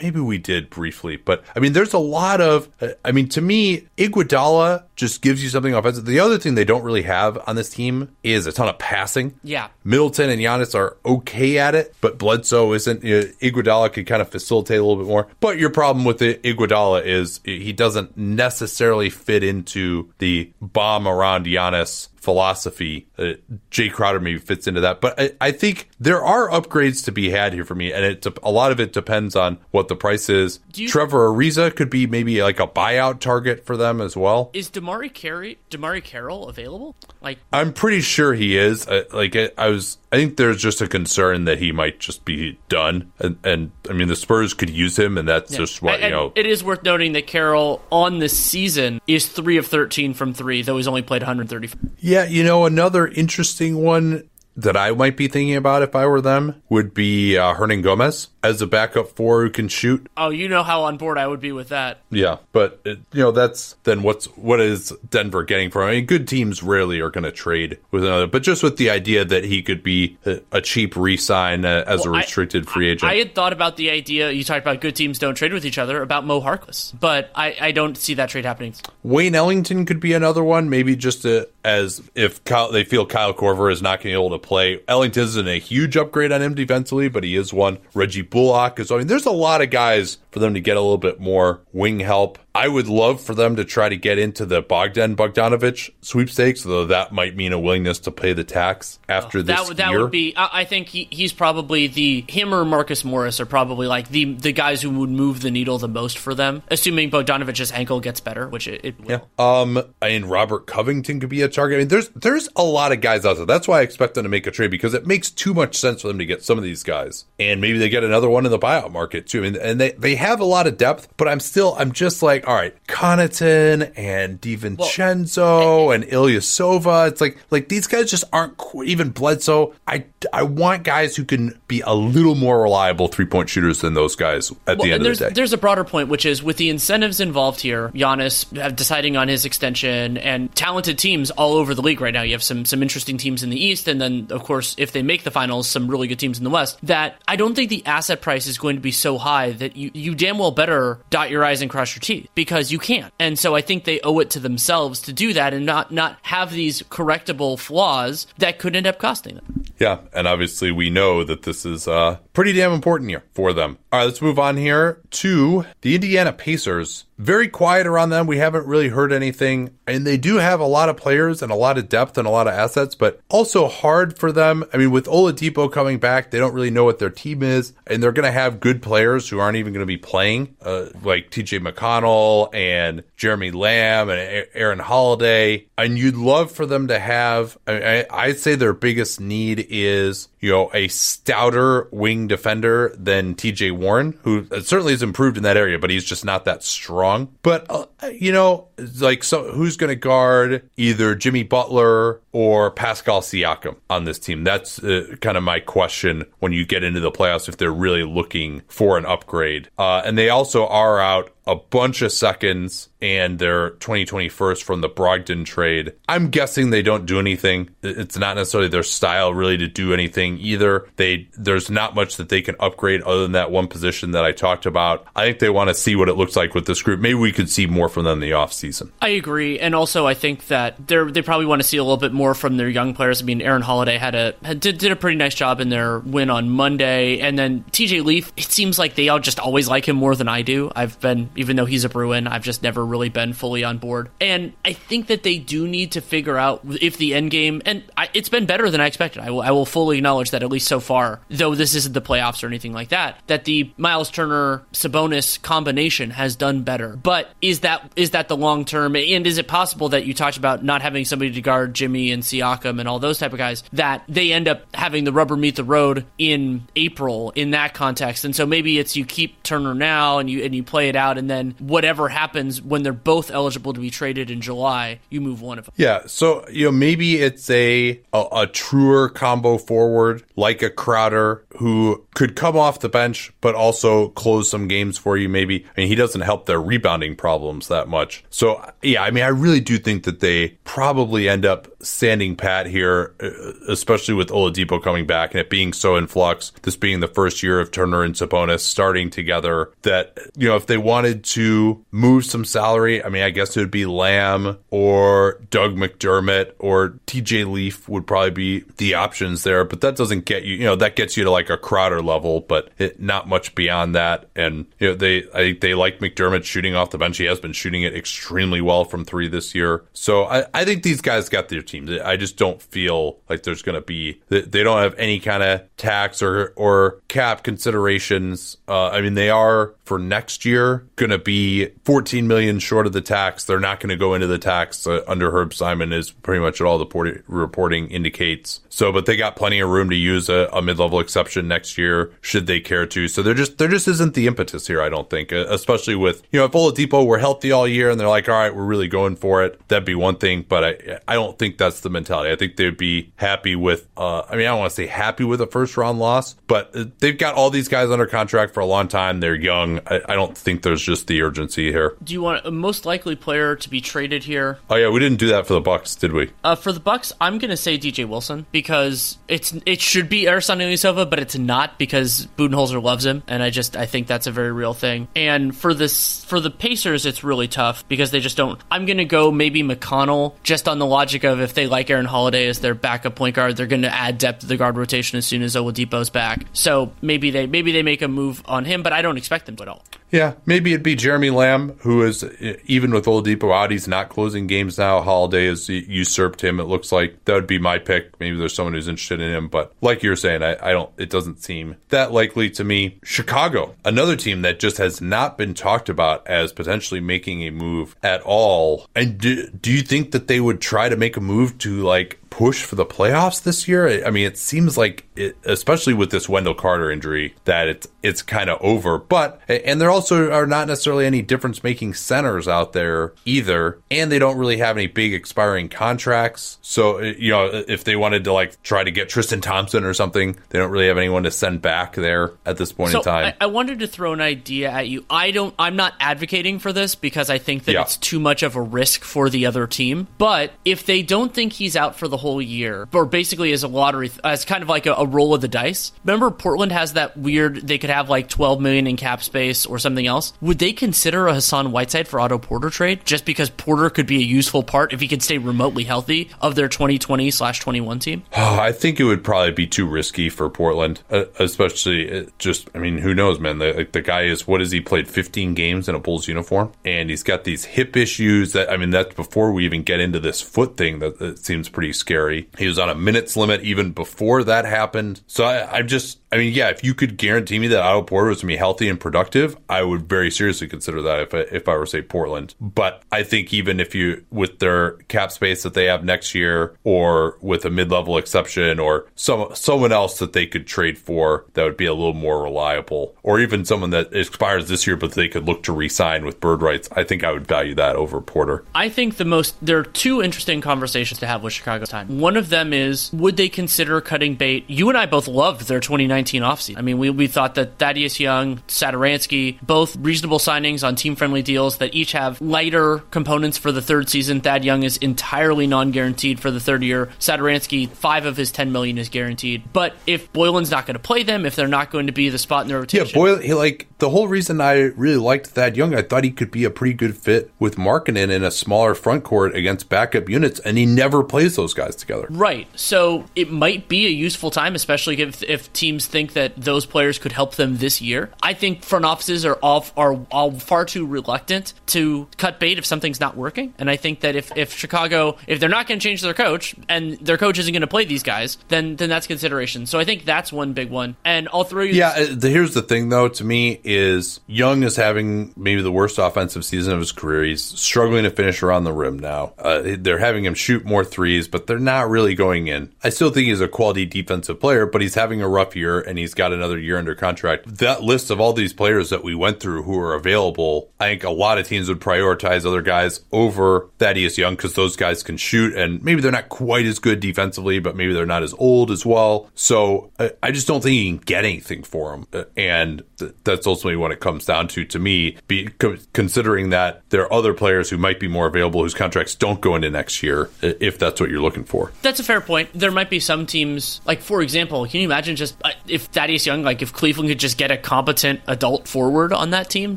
maybe we did briefly, but I mean, there's a lot of. uh, I mean, to me, Iguodala just gives you something offensive. The other thing they don't really have on this team is a ton of passing. Yeah. Middleton and Giannis are okay at it, but Bledsoe isn't. Know, Iguodala could kind of facilitate a little bit more. But your problem with the Iguodala is he doesn't necessarily fit into the bomb around Giannis philosophy. Uh, Jae Crowder maybe fits into that, but I, I think there are upgrades to be had here for me, and it a lot of it depends on what the price is. You- Trevor Ariza could be maybe like a buyout target for them as well. Is DeMarre Carey, DeMarre Carroll available? Like, I'm pretty sure he is. I, like I, I was, I think there's just a concern that he might just be done, and, and I mean the Spurs could use him, and that's just what and- you know. It is worth noting that Carroll on this season is three of thirteen from three, though he's only played 130. Yeah, you know, another interesting one that I might be thinking about if I were them would be uh, Hernangómez as a backup four who can shoot. Oh, you know how on board I would be with that. Yeah, but it, you know that's then what's what is Denver getting from? I mean, good teams rarely are going to trade with another, but just with the idea that he could be a, a cheap re-sign uh, as Well, a I- restricted free agent. I had thought about the idea. You talked about good teams don't trade with each other about Mo Harkless, but I, I don't see that trade happening. Wayne Ellington could be another one, maybe just to, as if Kyle, they feel Kyle Korver is not going to be able to play. Ellington isn't a huge upgrade on him defensively, but he is one. Reggie Bullock is. I mean, there's a lot of guys for them to get a little bit more wing help. I would love for them to try to get into the Bogdan Bogdanovich sweepstakes, though that might mean a willingness to pay the tax after this That would that year. would be. I, I think he, he's probably the him or Marcus Morris are probably like the the guys who would move the needle the most for them, assuming Bogdanovich's ankle gets better, which it, it will. Yeah. Um, I mean, Robert Covington could be a target. I mean, there's there's a lot of guys out there. That's why I expect them to make a trade because it makes too much sense for them to get some of these guys, and maybe they get another one in the buyout market too. And, and they they have a lot of depth, but I'm still I'm just like, all right, Connaughton and DiVincenzo and Ilyasova. It's like like these guys just aren't qu- even Bledsoe. I I want guys who can be a little more reliable three point shooters than those guys at Well, the end of the day. there's a broader point, which is with the incentives involved here, Giannis uh, deciding on his extension and talented teams all over the league right now. You have some some interesting teams in the East, and then of course, if they make the finals, some really good teams in the West. That I don't think the asset price is going to be so high that you you damn well better dot your i's and cross your teeth because you can't. And so I think they owe it to themselves to do that and not not have these correctable flaws that could end up costing them. Yeah, and obviously we know that this is uh, pretty damn important here for them. All right, let's move on here to the Indiana Pacers. Very quiet around them. We haven't really heard anything, and they do have a lot of players and a lot of depth and a lot of assets, but also hard for them. I mean, with Oladipo coming back, they don't really know what their team is, and they're going to have good players who aren't even going to be playing, uh, like T.J. McConnell and Jeremy Lamb and Aaron Holiday. And you'd love for them to have. I, I'd say their biggest need is you know a stouter wing defender than T.J. Warren, who certainly has improved in that area, but he's just not that strong. But uh, you know, like so, who's going to guard either Jimmy Butler or Pascal Siakam on this team? That's uh, kind of my question when you get into the playoffs if they're really looking for an upgrade. Uh, and they also are out a bunch of seconds and their 2021st from the Brogdon trade. I'm guessing they don't do anything. It's not necessarily their style really to do anything either. They there's not much that they can upgrade other than that one position that I talked about. I think they want to see what it looks like with this group. Maybe we could see more from them in the offseason. I agree. And also I think that they they probably want to see a little bit more from their young players. I mean, Aaron Holiday had a had, did, did a pretty nice job in their win on Monday. And then TJ Leaf, it seems like they all just always like him more than I do. I've been even though he's a Bruin, I've just never really been fully on board. And I think that they do need to figure out if the end game, and I, it's been better than I expected. I will, I will fully acknowledge that at least so far, though this isn't the playoffs or anything like that, that the Miles Turner Sabonis combination has done better. But is that is that the long term? And is it possible that you talked about not having somebody to guard Jimmy and Siakam and all those type of guys that they end up having the rubber meet the road in April in that context? And so maybe it's you keep Turner now and you and you play it out, and then whatever happens when they're both eligible to be traded in July, you move one of them. Yeah, so you know maybe it's a a, a truer combo forward like a Crowder who could come off the bench but also close some games for you. Maybe I mean he doesn't help their rebounding problems that much. So yeah, I mean I really do think that they probably end up standing pat here, uh, especially with Oladipo coming back and it being so in flux. This being the first year of Turner and Sabonis starting together. That you know if they wanted to move some salary, I mean I guess it would be Lamb or Doug McDermott or TJ Leaf would probably be the options there. But that doesn't get you, you know, that gets you to like a Crowder level, but it, not much beyond that. And you know they I they like McDermott shooting off the bench. He has been shooting it extremely well from three this year. So I, I think these guys got their teams. I just don't feel like there's going to be they don't have any kind of tax or or cap considerations. Uh, I mean, they are for next year going to be 14 million short of the tax. They're not going to go into the tax uh, under Herb Simon is pretty much what all the port- reporting indicates. So, but they got plenty of room to use a, a mid-level exception next year should they care to. So there just there just isn't the impetus here. I don't think, uh, especially with you know if Oladipo were healthy all year and they're like, all right, we're really going for it. That'd be one thing, but I I don't think that's the mentality. I think they'd be happy with. Uh, I mean, I don't want to say happy with a first round loss, but uh, they've got all these guys under contract for a long time. They're young. I, I don't think there's just the urgency here. Do you want a most likely player to be traded here? Oh yeah, we didn't do that for the Bucks, did we? Uh, for the Bucks, I'm going to say DJ Wilson because it's it should be Ersan Ilyasova, but it's not because Budenholzer loves him, and I just I think that's a very real thing. And for this for the Pacers, it's really tough because they just don't. I'm going to go maybe McConnell just on the logic of if they like Aaron Holiday as their backup point guard, they're going to add depth to the guard rotation as soon as Oladipo's back. So maybe they maybe they make a move on him, but I don't expect them to at all. Yeah, maybe it'd be Jeremy Lamb, who is even with Oladipo out, he's not closing games now. Holiday has usurped him. It looks like that would be my pick. Maybe there's someone who's interested in him, but like you're saying, I, I don't. It doesn't seem that likely to me. Chicago, another team that just has not been talked about as potentially making a move at all. And do, do you think that they would try to make a move to like push for the playoffs this year? I mean, it seems like, it, especially with this Wendell Carter injury, that it's it's kind of over. But and there also are not necessarily any difference making centers out there either, and they don't really have any big expiring contracts. So uh, you know, if they wanted to like try to get Tristan Thompson or something, they don't really have anyone to send back there at this point so in time. I, I, wanted to throw an idea at you. I don't. I'm not advocating for this because I think that yeah. it's too much of a risk for the other team. But if they don't think he's out for the whole year, or basically as a lottery, as kind of like a, a, roll of the dice. Remember, Portland has that weird. They could have like 12 million in cap space or something else. Would they consider a Hassan Whiteside for Otto Porter trade just because Porter could be a useful part if he could stay remotely healthy of their 2020 slash 21 team? Oh, I think it would probably be too risky for Portland, uh, especially uh, just. I mean, who knows, man? The, the guy is what has he played 15 games in a Bulls uniform, and he's got these hip issues. That I mean, that's before we even get into this foot thing that, that seems pretty scary. He was on a minutes limit even before that happened. So I, I'm just I mean, yeah, if you could guarantee me that Otto Porter was going to be healthy and productive, I would very seriously consider that if I, if I were say Portland. But I think even if you with their cap space that they have next year, or with a mid level exception, or some someone else that they could trade for that would be a little more reliable, or even someone that expires this year but they could look to re-sign with bird rights, I think I would value that over Porter. I think the most there are two interesting conversations to have with Chicago time. One of them is would they consider cutting bait? You and I both loved their 2019 2019 offseason. I mean, we, we thought that Thaddeus Young, Satoransky, both reasonable signings on team friendly deals that each have lighter components for the third season. Thad Young is entirely non guaranteed for the third year. Satoransky, five of his 10 million is guaranteed. But if Boylen's not going to play them, if they're not going to be the spot in the rotation. Yeah, Boyle, he, like the whole reason I really liked Thad Young, I thought he could be a pretty good fit with Markkanen in a smaller front court against backup units, and he never plays those guys together. Right. So it might be a useful time, especially if, if teams think that those players could help them this year. I think front offices are all, are all far too reluctant to cut bait if something's not working. And I think that if, if Chicago, if they're not going to change their coach and their coach isn't going to play these guys, then then that's consideration. So I think that's one big one. And I'll throw you. Yeah, the, here's the thing though. To me, is Young is having maybe the worst offensive season of his career. He's struggling to finish around the rim now. Uh, they're having him shoot more threes, but they're not really going in. I still think he's a quality defensive player, but he's having a rough year and he's got another year under contract. That list of all these players that we went through who are available, I think a lot of teams would prioritize other guys over Thaddeus Young because those guys can shoot and maybe they're not quite as good defensively, but maybe they're not as old as well. So I just don't think you can get anything for him. And that's ultimately what it comes down to, to me, be, considering that there are other players who might be more available whose contracts don't go into next year, if that's what you're looking for. That's a fair point. There might be some teams, like, for example, can you imagine just if Thaddeus Young, like, if Cleveland could just get a competent adult forward on that team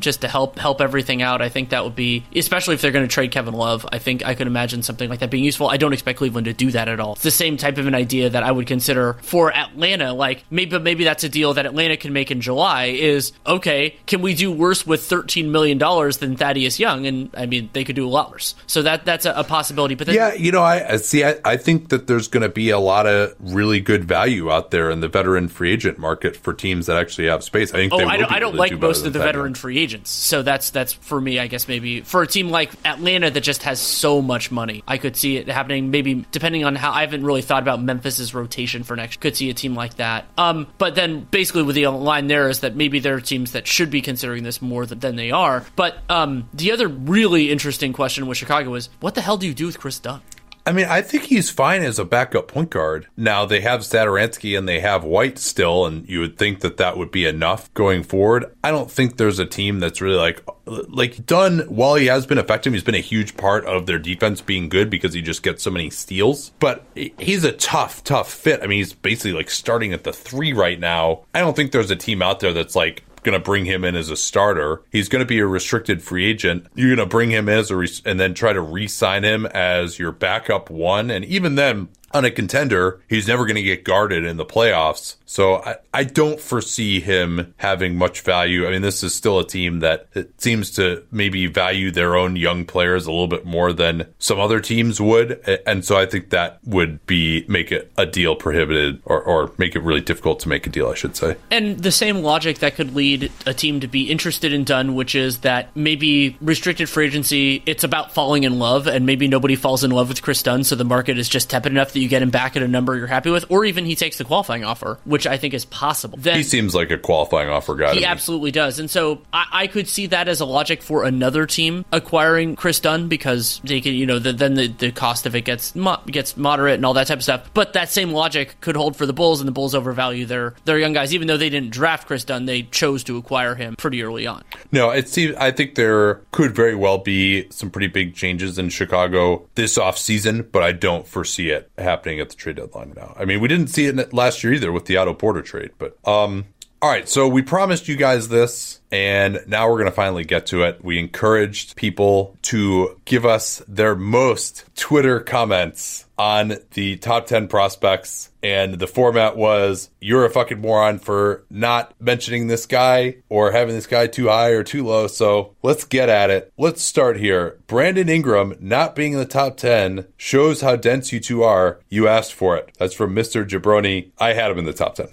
just to help help everything out, I think that would be, especially if they're going to trade Kevin Love, I think I could imagine something like that being useful. I don't expect Cleveland to do that at all. It's the same type of an idea that I would consider for Atlanta. Like, maybe, maybe that's a deal that Atlanta can make in July is, okay, can we do worse with $13 million than Thaddeus Young? And I mean, they could do a lot worse. So that that's a, a possibility. But then, yeah, you know, I see. I, I think that there's going to be a lot of really good value out there in the veteran free agent market for teams that actually have space. I think. Oh, I don't, I don't like do most of the veteran free agents. So that's that's for me. I guess maybe for a team like Atlanta that just has so much money, I could see it happening. Maybe depending on how I haven't really thought about Memphis's rotation for next. Could see a team like that. Um, but then basically with the line there is that maybe there are teams that should be considering this more than, than they are. But um, the other really interesting question with Chicago is what the hell do you do with Chris Dunn? I mean, I think he's fine as a backup point guard. Now they have Satoransky and they have White still, and you would think that that would be enough going forward. I don't think there's a team that's really like like Dunn. While he has been effective, he's been a huge part of their defense being good because he just gets so many steals. But he's a tough, tough fit. I mean, he's basically like starting at the three right now. I don't think there's a team out there that's like going to bring him in as a starter. He's going to be a restricted free agent. You're going to bring him in as a re- and then try to re-sign him as your backup one. And even then, on a contender, he's never going to get guarded in the playoffs. So I, I don't foresee him having much value. I mean, this is still a team that it seems to maybe value their own young players a little bit more than some other teams would. And so I think that would be make it a deal prohibited or, or make it really difficult to make a deal, I should say. And the same logic that could lead a team to be interested in Dunn, which is that maybe restricted free agency, it's about falling in love, and maybe nobody falls in love with Kris Dunn, so the market is just tepid enough that you get him back at a number you're happy with, or even he takes the qualifying offer, which I think is possible. Then, he seems like a qualifying offer guy. He absolutely does, and so I, I, could see that as a logic for another team acquiring Kris Dunn because they can, you know, the, then the, the cost of it gets mo- gets moderate and all that type of stuff. But that same logic could hold for the Bulls, and the Bulls overvalue their their young guys, even though they didn't draft Kris Dunn, they chose to acquire him pretty early on. No, it seems I think there could very well be some pretty big changes in Chicago this off season, but I don't foresee it happening at the trade deadline now. I mean, we didn't see it last year either with the Otto Porter trade, but um, all right, so we promised you guys this, and now we're going to finally get to it. We encouraged people to give us their most Twitter comments on the top 10 prospects and the format was you're a fucking moron for not mentioning this guy or having this guy too high or too low. So let's get at it. Let's start here. Brandon Ingram not being in the top 10 shows how dense you two are. You asked for it. That's from Mr. Jabroni. I had him in the top 10.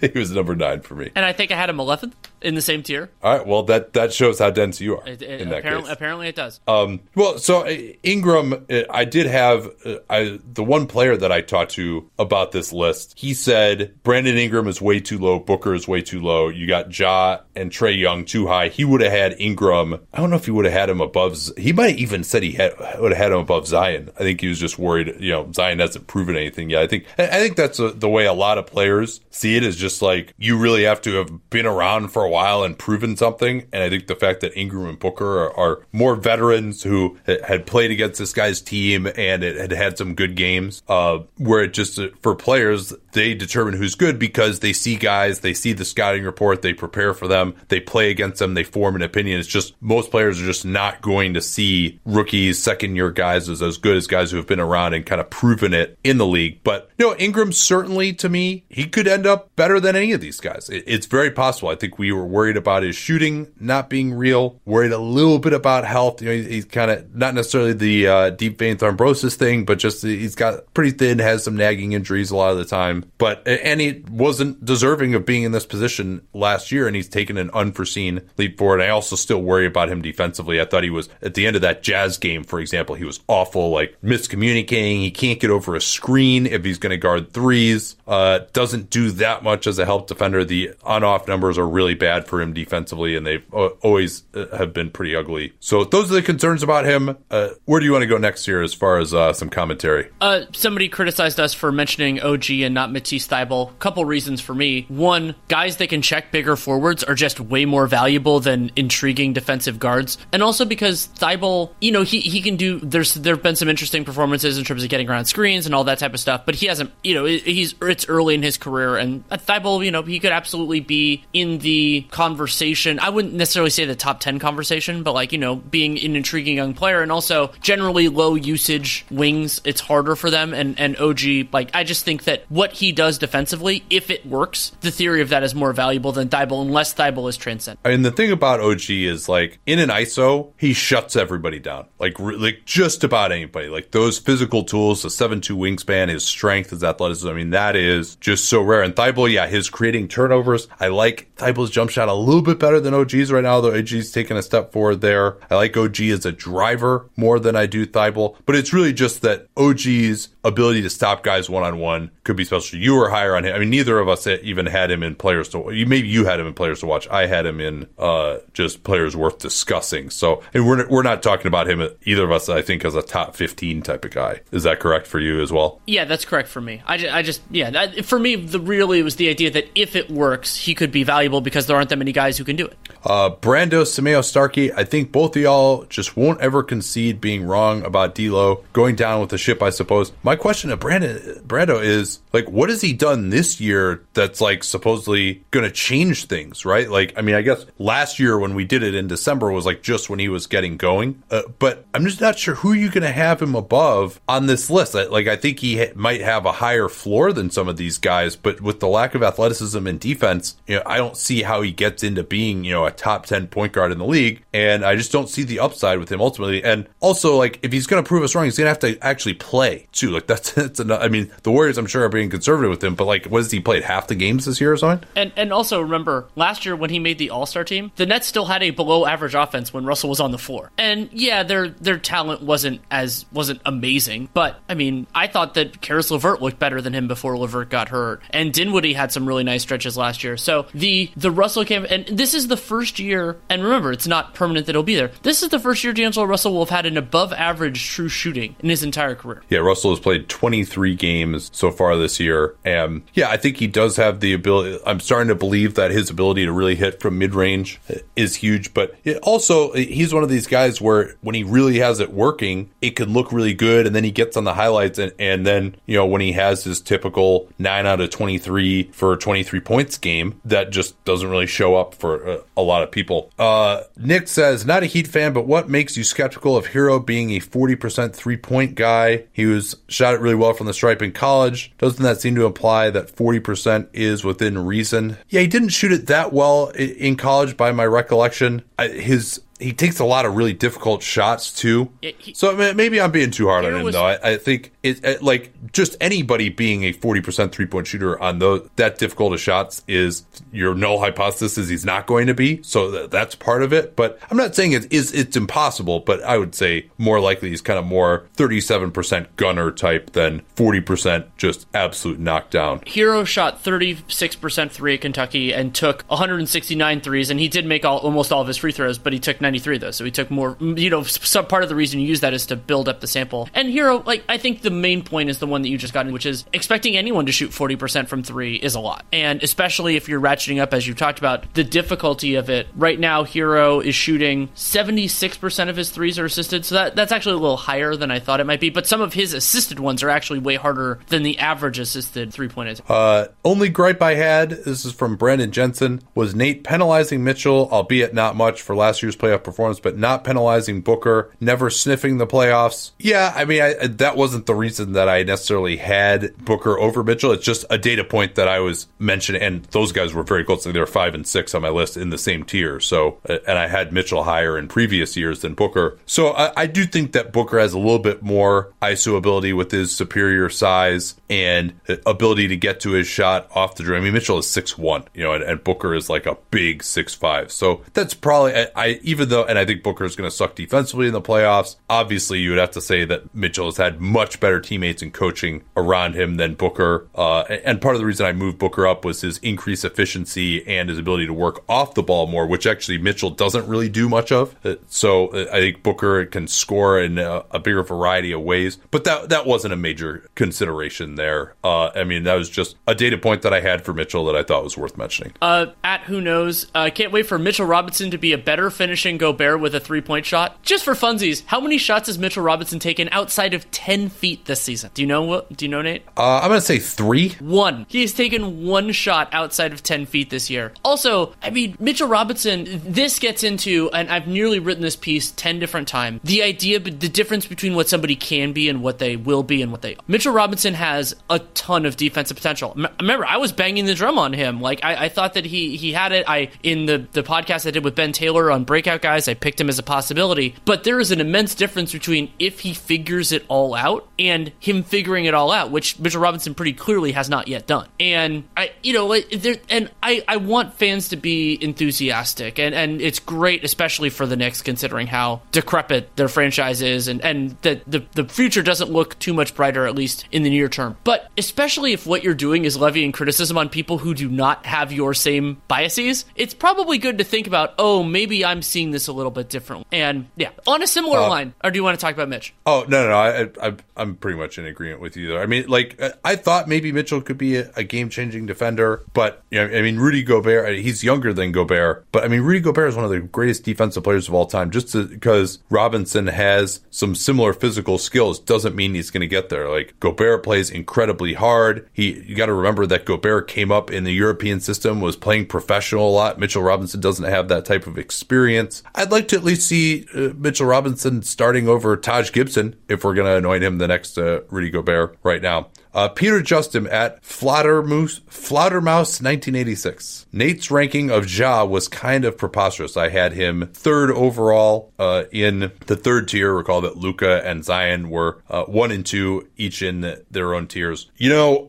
he was number nine for me. And I think I had him 11th in the same tier. All right. Well, that that shows how dense you are It, it- in that apparently, case. apparently, it does. Um, well, so uh, Ingram, uh, I did have uh, I, the one player that I talked to about this list. He said Brandon Ingram is way too low, Booker is way too low. You got Ja and Trae Young too high. He would have had Ingram. I don't know if he would have had him above. He might even said he had would have had him above Zion. I think he was just worried. You know, Zion hasn't proven anything yet. I think I think that's uh the way a lot of players see it. Is just like you really have to have been around for a while and proven something. And I think the fact that Ingram and Booker are, are more veterans who had played against this guy's team and it had had some good games, uh, where it just uh, for players they determine who's good because they see guys, they see the scouting report, they prepare for them, they play against them, they form an opinion. It's just most players are just not going to see rookies, second year guys as as good as guys who have been around and kind of proven it in the league. But you know, Ingram certainly to me, he could end up better than any of these guys. It, it's very possible. I think we were worried about his shooting not being real, worried a little bit about health. You know, he's, he's kind of not necessarily the uh, deep vein thrombosis thing, but just he's got pretty thin, has some nagging injuries a lot of the time. But and he wasn't deserving of being in this position last year, and he's taken an unforeseen leap forward. I also still worry about him defensively. I thought he was at the end of that Jazz game, for example, he was awful, like miscommunicating. He can't get over a screen if he's going to guard threes. Uh, doesn't do that much as a help defender. The on-off numbers are really bad for him defensively, and they've always uh, have been pretty ugly. So those are the concerns about him. Uh, where do you want to go next year as far as uh, some commentary? Uh, somebody criticized us for mentioning OG and not Matisse Thybulle. Couple reasons for me. One, guys that can check bigger forwards are just way more valuable than intriguing defensive guards, and also because Thybulle, you know, he he can do. There's there have been some interesting performances in terms of getting around screens and all that type of stuff, but he hasn't. You know, he's it's early in his career, and uh, Thybulle, you know, he could absolutely be in the conversation. I wouldn't necessarily say the top ten conversation, but like you know, being an intriguing young player, and also generally low usage wings, it's harder for them. And and OG, like I just think that what he does defensively, if it works, the theory of that is more valuable than Thybulle, unless Thybulle transcendent. I mean, the thing about OG is like in an ISO, he shuts everybody down. Like, re- like just about anybody. Like those physical tools, the seven two wingspan, his strength, his athleticism. I mean, that is just so rare. And Thybulle, yeah, his creating turnovers. I like Thybulle's jump shot a little bit better than OG's right now, though OG's taking a step forward there. I like OG as a driver more than I do Thybulle, but it's really just that OG's ability to stop guys one on one could be special. You were higher on him. I mean, neither of us even had him in players to. Maybe you had him in players to watch. I had him in uh, just players worth discussing. So, and we're we're not talking about him either of us. I think as a top fifteen type of guy. Is that correct for you as well? Yeah, that's correct for me. I just, I just yeah, that, for me, the really was the idea that if it works, he could be valuable because there aren't that many guys who can do it. Uh, Brando, Sameo, Starkey, I think both of y'all just won't ever concede being wrong about D'Lo going down with the ship. I suppose. My question to Brandon, Brando is like, what has he done this year that's like supposedly going to change things, right? Like, I mean, I guess last year when we did it in December was like just when he was getting going, uh, but I'm just not sure who you're going to have him above on this list. Like, I think he ha- might have a higher floor than some of these guys, but with the lack of athleticism and defense, you know, I don't see how he gets into being, you know, a top 10 point guard in the league. And I just don't see the upside with him ultimately. And also, like, if he's going to prove us wrong, he's going to have to actually play too. Like, that's, that's enough. I mean, the Warriors, I'm sure, are being conservative with him, but like, was he played half the games this year or something? And and also remember last year when he made the All Star team, the Nets still had a below average offense when Russell was on the floor. And yeah, their their talent wasn't as wasn't amazing, but I mean, I thought that Caris LeVert looked better than him before LeVert got hurt, and Dinwiddie had some really nice stretches last year. So the the Russell camp, and this is the first year. And remember, it's not permanent that he'll be there. This is the first year D'Angelo Russell will have had an above average true shooting in his entire career. Yeah, Russell has played 23 games so far this year. And yeah, I think he does have the ability. I'm starting to believe that his ability to really hit from mid range is huge. But it also, he's one of these guys where when he really has it working, it could look really good. And then he gets on the highlights. And, and then, you know, when he has his typical 9 out of 23 for 23 points game, that just doesn't really show up for a, a lot of people. Uh, Nick says, not a Heat fan, but what makes you skeptical of Herro being a 40% three point guy? He was it really well from the stripe in college. Doesn't that seem to imply that 40% is within reason? Yeah, he didn't shoot it that well in college by my recollection. His he takes a lot of really difficult shots too. He- so maybe I'm being too hard on him was- though. I, I think it, it uh, like just anybody being a 40% three point shooter on those that difficult of shots is your null hypothesis is he's not going to be. So that, that's part of it. But I'm not saying it is it's impossible. But I would say more likely he's kind of more 37% gunner type than 40% just absolute knockdown. Herro shot 36% three at Kentucky and took 169 threes, and he did make all, almost all of his free throws, but he took 93 though. So he took more, you know, some part of the reason you use that is to build up the sample. And Herro, like, I think the main point is the one that you just got in, which is expecting anyone to shoot 40% from three is a lot. And especially if you're ratcheting up, as you talked about, the difficulty of it. Right now, Herro is shooting 76% of his threes are assisted, so that, that's actually a little higher than I thought it might be. But some of his assisted ones are actually way harder than the average assisted three point. Uh, only gripe I had, this is from Brandon Jensen, was Nate penalizing Mitchell, albeit not much for last year's playoff performance, but not penalizing Booker, never sniffing the playoffs. Yeah, I mean, I, that wasn't the reason that I necessarily had Booker over Mitchell. It's just a data point that I was mentioning, and those guys were very close. They were five and six on my list in the same tier. So, uh, and I had Mitchell higher in previous years than Booker. So I, I do think that Booker has a little bit more ISO ability with his superior size and ability to get to his shot off the dribble. I mean, Mitchell is six one, you know, and, and Booker is like a big six five. So that's probably I, I even though, and I think Booker is going to suck defensively in the playoffs. Obviously, you would have to say that Mitchell has had much better teammates and coaching around him than Booker. Uh, and part of the reason I moved Booker up was his increased efficiency and his ability to work off the ball more, which actually Mitchell doesn't really do much of. Uh, So uh, I think Booker can score in a, a bigger variety of ways, but that that wasn't a major consideration there. Uh, I mean, that was just a data point that I had for Mitchell that I thought was worth mentioning. Uh, at who knows, I uh, can't wait for Mitchell Robinson to be a better finishing Gobert with a three point shot. Just for funsies, how many shots has Mitchell Robinson taken outside of ten feet this season? Do you know what? Do you know Nate? Uh, I'm going to say three. One. He has taken one shot outside of 10 feet this year. Also, I mean, Mitchell Robinson, this gets into, and I've nearly written this piece 10 different times, the idea, the difference between what somebody can be and what they will be and what they. Mitchell Robinson has a ton of defensive potential. M- remember, I was banging the drum on him. Like, I, I thought that he, he had it. I, in the, the podcast I did with Ben Taylor on Breakout Guys, I picked him as a possibility. But there is an immense difference between if he figures it all out and him figuring it all out, which Mitchell Robinson pretty clearly has not yet done. And I, you know, there, and I, I want fans to be enthusiastic, and, and it's great, especially for the Knicks, considering how decrepit their franchise is, and and that the the future doesn't look too much brighter, at least in the near term. But especially if what you're doing is levying criticism on people who do not have your same biases, it's probably good to think about. Oh, maybe I'm seeing this a little bit differently. And yeah, on a similar uh, line, or do you want to talk about Mitch? Oh no, no, no I, I, I'm pretty much in agreement with you there. I mean, like I thought maybe Mitchell could be a, a game-changing defender, but you know, I mean, Rudy Gobert, he's younger than Gobert, but I mean, Rudy Gobert is one of the greatest defensive players of all time. Just because Robinson has some similar physical skills doesn't mean he's going to get there. Like Gobert plays incredibly hard. He, you got to remember that Gobert came up in the European system, was playing professional a lot. Mitchell Robinson doesn't have that type of experience. I'd like to at least see uh, Mitchell Robinson starting over Taj Gibson if we're going to anoint him the next uh, Rudy Gobert right now. Uh, Peter Justin at Flautermouse, Flautermouse 1986. Nate's ranking of Ja was kind of preposterous. I had him third overall uh, in the third tier. Recall that Luka and Zion were uh, one and two each in their own tiers. You know.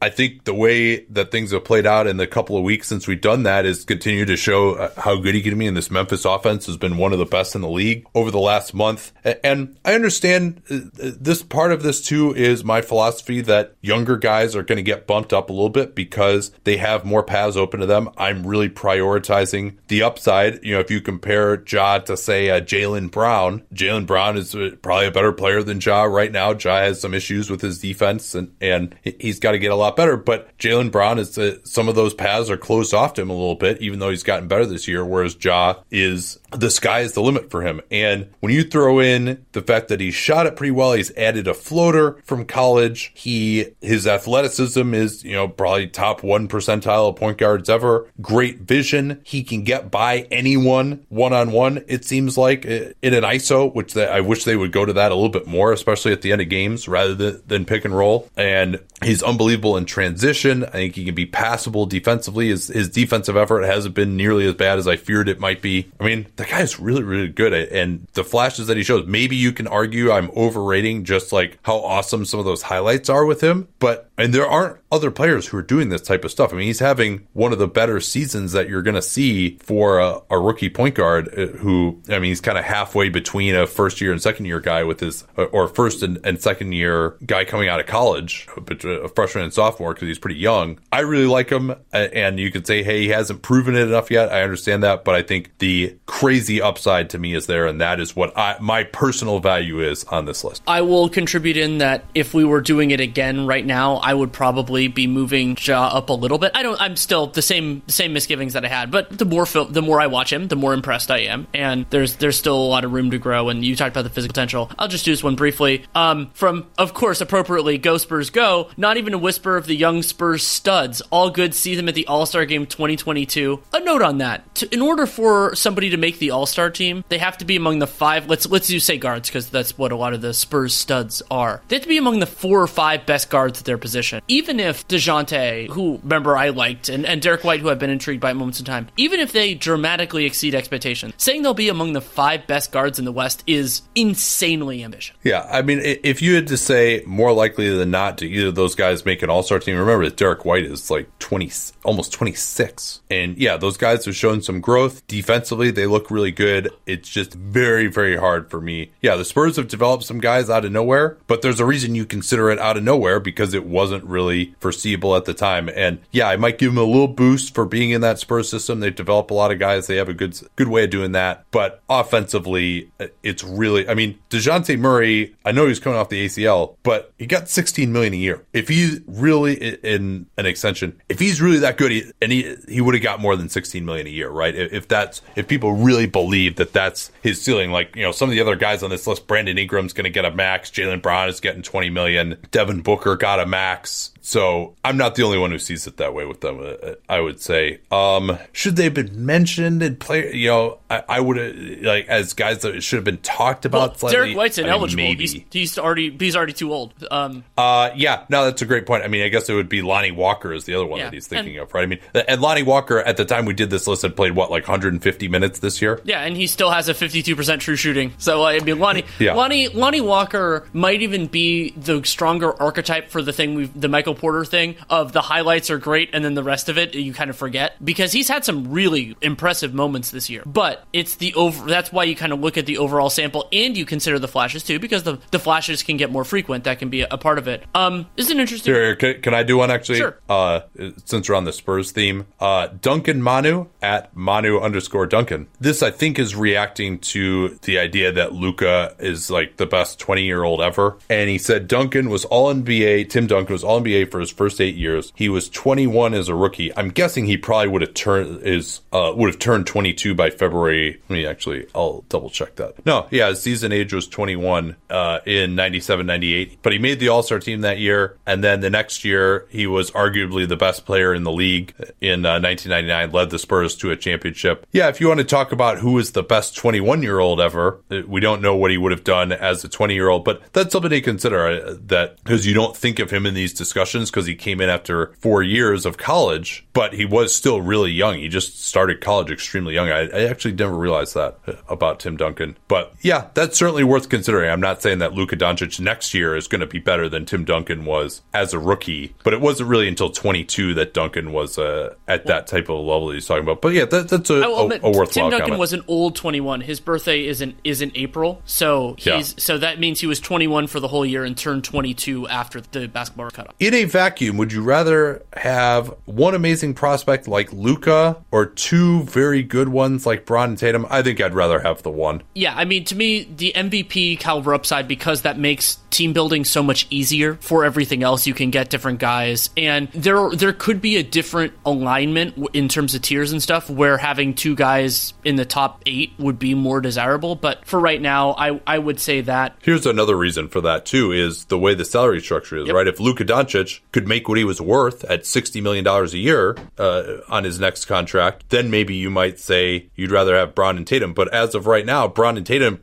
I think the way that things have played out in the couple of weeks since we've done that is continue to show uh, how good he can be. And this Memphis offense has been one of the best in the league over the last month. And I understand uh, this part of this too is my philosophy that younger guys are going to get bumped up a little bit because they have more paths open to them. I'm really prioritizing the upside. You know, if you compare Ja to say uh, Jaylen Brown, Jaylen Brown is uh, probably a better player than Ja right now. Ja has some issues with his defense and, and he's got to get a lot better. But Jaylen Brown is uh, some of those paths are closed off to him a little bit, even though he's gotten better this year. Whereas Ja is the sky is the limit for him. And when you throw in the fact that he shot it pretty well, he's added a floater from college. He his athleticism is you know probably top one percentile of point guards ever. Great vision. He can get by anyone one on one. It seems like in an ISO, which they, I wish they would go to that a little bit more, especially at the end of games rather than, than pick and roll. And he's unbelievable in transition. I think he can be passable defensively. His, his defensive effort hasn't been nearly as bad as I feared it might be. I mean, the guy is really, really good. And the flashes that he shows, maybe you can argue I'm overrating just like how awesome some of those highlights are with him. But, and there aren't other players who are doing this type of stuff. I mean, he's having one of the better seasons that you're going to see for a, a, rookie point guard uh, who, I mean, he's kind of halfway between a first year and second year guy with his, uh, or first and, and second year guy coming out of college, a freshman and sophomore because he's pretty young. I really like him. And you could say, hey, he hasn't proven it enough yet. I understand that. But I think the crazy upside to me is there. And that is what I, my personal value is on this list. I will contribute in that if we were doing it again right now, I would probably be moving Ja up a little bit. I don't, I'm still the same, same misgivings that I had, but the more, the more I watch him, the more impressed I am. And there's, there's still a lot of room to grow. And you talked about the physical potential. I'll just do this one briefly. Um, from, of course, appropriately, Go Spurs Go, not even a whisper of the young Spurs studs. All good, see them at the All Star game 2022. A note on that. To, in order for somebody to make the All Star team, they have to be among the five, let's, let's do say guards, because that's what a lot of the Spurs studs are. They have to be among the four or five best guards at their position. Even if DeJounte, who, remember, I liked, and, and Derrick White, who I've been intrigued by at moments in time, even if they dramatically exceed expectations, saying they'll be among the five best guards in the West is insanely ambitious. Yeah, I mean, if you had to say more likely than not to either of those guys make an all star team, remember that Derrick White is like 20, almost 26. And yeah, those guys have shown some growth. Defensively, they look really good. It's just very, very hard for me. Yeah, the Spurs have developed some guys out of nowhere, but there's a reason you consider it out of nowhere because it wasn't really foreseeable at the time. And yeah, I might give them a little boost for being in that Spurs system. They've developed a lot of guys. They have a good, good way of doing that. But offensively, it's really, I mean, DeJounte Murray, I know he's coming off the ACL, but he got 16 million a year. If he's really in an extension, if he's really that good, he, and he, he would have got more than 16 million a year, right? If that's, if people really believe that that's his ceiling, like, you know, some of the other guys on this list, Brandon Ingram's going to get a max. Jaylen Brown is getting 20 million. Devin Booker got a max. X. So I'm not the only one who sees it that way with them. Uh, I would say, um, should they have been mentioned and play? You know, I, I would have like as guys that should have been talked about. Well, Derrick White's ineligible. I mean, he's, he's, already he's already too old. Um, uh, yeah, no, that's a great point. I mean, I guess it would be Lonnie Walker is the other one yeah, that he's thinking and, of, right? I mean, and Lonnie Walker at the time we did this list had played what like 150 minutes this year. Yeah, and he still has a 52 percent true shooting. So I mean, Lonnie, yeah. Lonnie, Lonnie Walker might even be the stronger archetype for the thing we the Michael Porter thing of the highlights are great and then the rest of it you kind of forget because he's had some really impressive moments this year. But it's the over that's why you kind of look at the overall sample and you consider the flashes too because the the flashes can get more frequent. That can be a, part of it. Um, is an interesting. Here, can, can, I do one actually? Sure. Uh, since we're on the Spurs theme, uh, Duncan Manu at Manu underscore Duncan. This I think is reacting to the idea that Luka is like the best twenty year old ever, and he said Duncan was all NBA. Tim Duncan was all NBA for his first eight years. He was 21 as a rookie. I'm guessing he probably would have turned is uh, would have turned 22 by February. Let me actually, I'll double check that. No, yeah, his season age was 21 uh, in 97, 98. But he made the All Star team that year, and then the next year he was arguably the best player in the league in uh, 1999. Led the Spurs to a championship. Yeah, if you want to talk about who is the best 21 year old ever, uh, we don't know what he would have done as a 20 year old, but that's something to consider. Uh, that because you don't think of him in these discussions because he came in after four years of college, but he was still really young. He just started college extremely young. I, I actually never realized that about Tim Duncan. But yeah, that's certainly worth considering. I'm not saying that Luka Doncic next year is going to be better than Tim Duncan was as a rookie, but it wasn't really until 22 that Duncan was uh, at that type of level that he's talking about. But yeah, that, that's a, a, a worthwhile Tim Duncan comment. was an old 21. His birthday is in is in April, so he's yeah. so that means he was 21 for the whole year and turned 22 after the basketball cutoff. In a vacuum, would you rather have one amazing prospect like Luka or two very good ones like Bron and Tatum? I think I'd rather have the one. Yeah, I mean, to me, the MVP caliber upside because that makes team building so much easier for everything else. You can get different guys, and there there could be a different alignment in terms of tiers and stuff where having two guys in the top eight would be more desirable. But for right now, I I would say that. Here's another reason for that too is the way the salary structure is. Yep. Right, if Luka Doncic could make what he was worth at $60 million a year uh, on his next contract, then maybe you might say you'd rather have Bron and Tatum. But as of right now, Bron and Tatum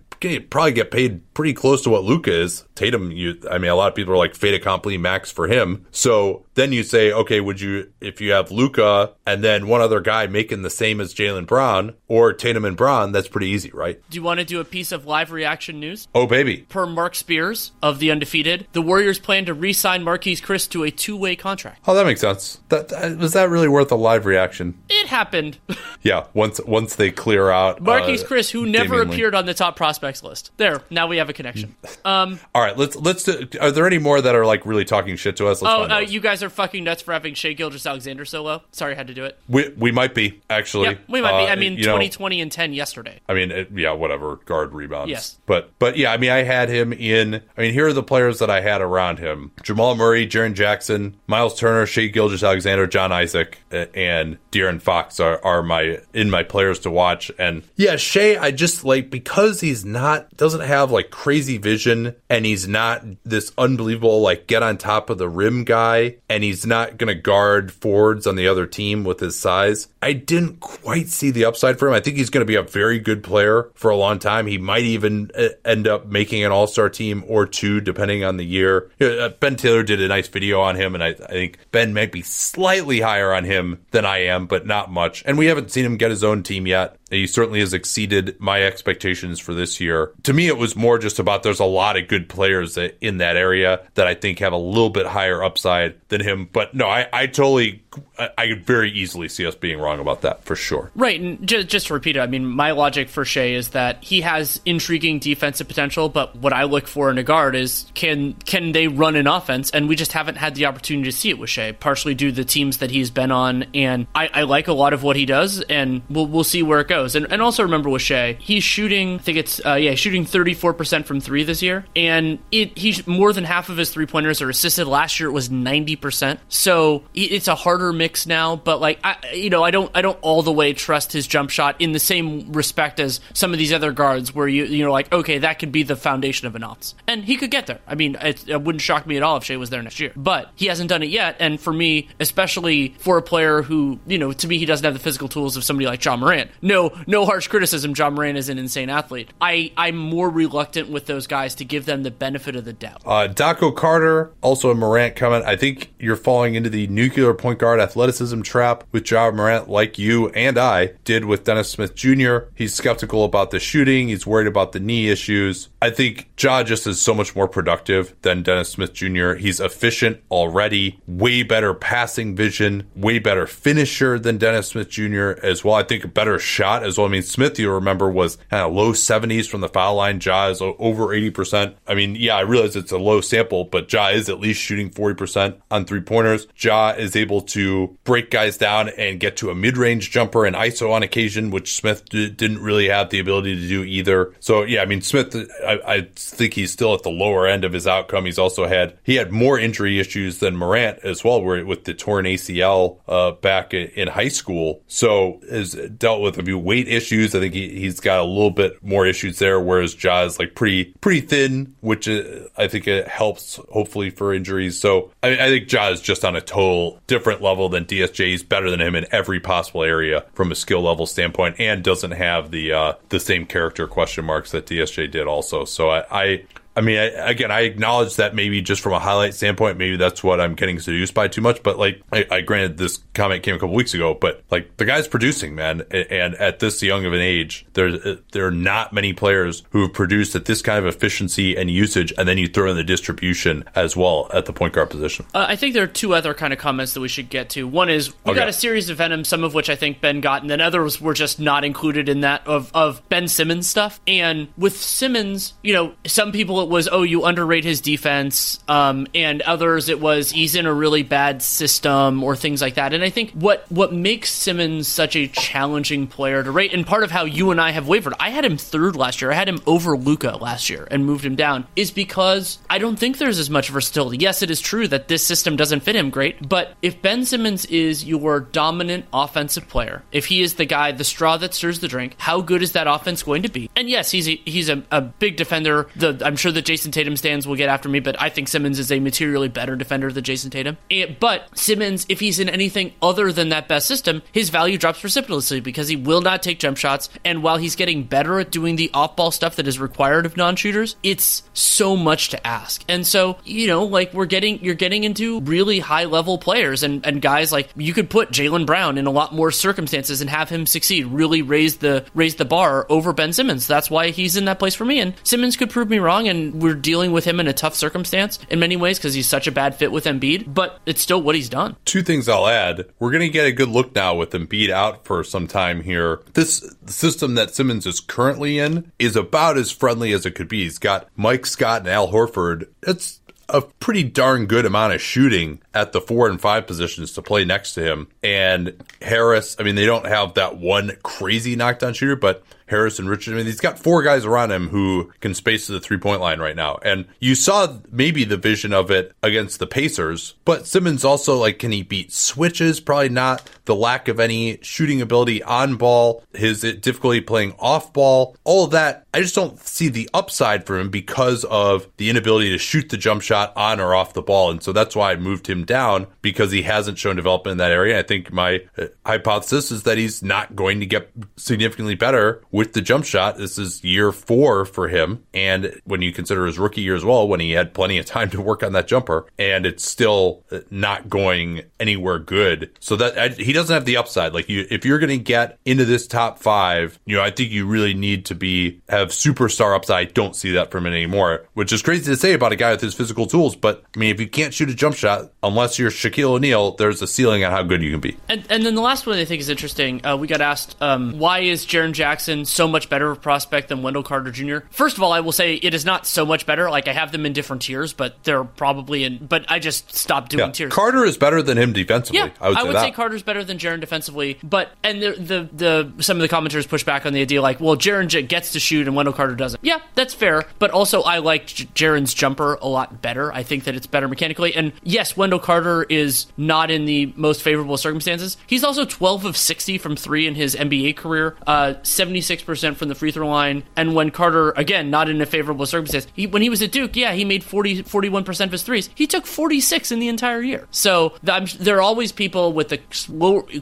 probably get paid pretty close to what Luka is. Tatum, you, I mean, a lot of people are like fait accompli max for him. So then you say, okay, would you, if you have Luka and then one other guy making the same as Jaylen Brown or Tatum and Brown, that's pretty easy, right? Do you want to do a piece of live reaction news? Oh, baby. Per Mark Spears of The Undefeated, the Warriors plan to re sign Marquese Chriss to a two way contract. Oh, that makes sense. That, that, was that really worth a live reaction? It happened. yeah, once once they clear out Marquese uh, Chriss, who never appeared on the top prospects list. There, now we have a connection. Um, All right, let's let's. Do, are there any more that are like really talking shit to us? Let's oh, uh, you guys are fucking nuts for having Shai Gilgeous-Alexander so low. Sorry, I had to do it. We we might be actually. Yeah, we might uh, be. I mean, twenty twenty and ten yesterday. I mean, it, yeah, whatever. Guard rebounds. Yes, but but yeah, I mean, I had him in. I mean, here are the players that I had around him: Jamal Murray, Jaren Jackson, Miles Turner, Shai Gilgeous-Alexander, John Isaac, and De'Aaron Fox are, are my in my players to watch. And yeah, Shai, I just like because he's not doesn't have like crazy vision, and he's not this unbelievable like get on top of the rim guy, and he's not going to guard forwards on the other team with his size. I didn't quite see the upside for him. I think he's going to be a very good player for a long time. He might even uh, end up making an All Star team or two, depending on the year. Uh, ben Taylor did a nice video on him, and I, I think Ben might be slightly higher on him than I am, but not much. And we haven't seen him get his own team yet. He certainly has exceeded my expectations for this year. To me, it was more just about there's a lot of good players in that area that I think have a little bit higher upside than him. But no, I, I totally, I, I could very easily see us being wrong about that for sure. Right. And just, just to repeat it, I mean, my logic for Shai is that he has intriguing defensive potential, but what I look for in a guard is can can they run an offense? And we just haven't had the opportunity to see it with Shai, partially due to the teams that he's been on. And I, I like a lot of what he does, and we'll, we'll see where it goes And, and also remember with Shai, he's shooting, I think it's, uh, yeah, shooting 34% from three this year. And it he's more than half of his three pointers are assisted. Last year it was 90%. So it's a harder mix now, but like, I, you know, I don't, I don't all the way trust his jump shot in the same respect as some of these other guards where you, you know, like, okay, that could be the foundation of an offense. And he could get there. I mean, it, it wouldn't shock me at all if Shai was there next year, but he hasn't done it yet. And for me, especially for a player who, you know, to me, he doesn't have the physical tools of somebody like John Morant. No, no, harsh criticism. Ja Morant is an insane athlete. I I'm more reluctant with those guys to give them the benefit of the doubt. Uh, Daco Carter, also a Morant comment. I think you're falling into the nuclear point guard athleticism trap with Ja Morant, like you and I did with Dennis Smith Jr. He's skeptical about the shooting. He's worried about the knee issues. I think Ja just is so much more productive than Dennis Smith Jr. He's efficient already, way better passing vision, way better finisher than Dennis Smith Jr. as well. I think a better shot shot as well. I mean, Smith, you remember, was kind of low 70s from the foul line. Ja is over 80%. I mean, yeah, I realize it's a low sample, but Ja is at least shooting 40% on three pointers. Ja is able to break guys down and get to a mid range jumper and ISO on occasion, which Smith d- didn't really have the ability to do either. So, yeah, I mean, Smith, I, I think he's still at the lower end of his outcome. He's also had, he had more injury issues than Morant as well, where with the torn ACL uh, back in high school. So, has dealt with a few weight issues. I think he, he's got a little bit more issues there, whereas Ja is like pretty pretty thin, which uh, I think it helps hopefully for injuries. So I, I think Ja is just on a total different level than DSJ. He's better than him in every possible area from a skill level standpoint, and doesn't have the uh, the same character question marks that DSJ did also. So I, I I mean, I, again, I acknowledge that maybe just from a highlight standpoint, maybe that's what I'm getting seduced by too much. But like, I, I granted this comment came a couple weeks ago, but like the guy's producing, man, and at this young of an age, there there are not many players who have produced at this kind of efficiency and usage, and then you throw in the distribution as well at the point guard position. Uh, I think there are two other kind of comments that we should get to. One is we okay. got a series of Venom, some of which I think Ben got, and then others were just not included in that of of Ben Simmons stuff. And with Simmons, you know, some people it was, oh, you underrate his defense, um, and others it was he's in a really bad system or things like that. And I think what what makes Simmons such a challenging player to rate, and part of how you and I have wavered, I had him third last year. I had him over Luka last year and moved him down, is because I don't think there's as much versatility. Yes, it is true that this system doesn't fit him great, but if Ben Simmons is your dominant offensive player, if he is the guy, the straw that stirs the drink, how good is that offense going to be? And yes, he's a, he's a, a big defender. The I'm sure that Jayson Tatum stands will get after me, but I think Simmons is a materially better defender than Jayson Tatum. And, but Simmons, if he's in anything other than that best system, his value drops precipitously because he will not take jump shots. And while he's getting better at doing the off ball stuff that is required of non shooters, it's so much to ask. And so, you know, like we're getting, you're getting into really high level players and, and guys like you could put Jaylen Brown in a lot more circumstances and have him succeed, really raise the, raise the bar over Ben Simmons. That's why he's in that place for me. And Simmons could prove me wrong. And we're dealing with him in a tough circumstance in many ways because he's such a bad fit with Embiid, but it's still what he's done. Two things I'll add. We're going to get a good look now with Embiid out for some time here. This system that Simmons is currently in is about as friendly as it could be. He's got Mike Scott and Al Horford. It's a pretty darn good amount of shooting at the four and five positions to play next to him. And Harris, I mean, they don't have that one crazy knockdown shooter, but Harrison Richard. I mean, he's got four guys around him who can space to the three point line right now. And you saw maybe the vision of it against the Pacers, but Simmons also, like, can he beat switches? Probably not. The lack of any shooting ability on ball, his difficulty playing off ball, all of that. I just don't see the upside for him because of the inability to shoot the jump shot on or off the ball. And so that's why I moved him down because he hasn't shown development in that area. I think my uh, hypothesis is that he's not going to get significantly better with the jump shot. This is year four for him. And when you consider his rookie year as well, when he had plenty of time to work on that jumper, and it's still not going anywhere good. So that I, he doesn't have the upside. Like you, if you're going to get into this top five, you know, I think you really need to be have superstar upside. I don't see that from him anymore, which is crazy to say about a guy with his physical tools. But I mean, if you can't shoot a jump shot, unless you're Shaquille O'Neal, there's a ceiling on how good you can be. And, and then the last one I think is interesting. Uh, we got asked, um, why is Jaren Jackson so much better of a prospect than Wendell Carter Jr.? First of all, I will say it is not so much better. Like I have them in different tiers, but they're probably in. But I just stopped doing Yeah. tiers. Carter is better than him defensively. Yeah, I would say that. Carter's better than Jaren defensively, but and the, the the some of the commenters push back on the idea like, well, Jaren gets to shoot and Wendell Carter doesn't. Yeah, that's fair, but also I like Jaren's jumper a lot better. I think that it's better mechanically, and yes, Wendell Carter is not in the most favorable circumstances. He's also 12 of 60 from three in his NBA career, uh, 76 percent from the free throw line, and when Carter again not in a favorable circumstance, he, when he was at Duke, yeah, he made 40 41 percent of his threes. He took 46 in the entire year. So there are always people with the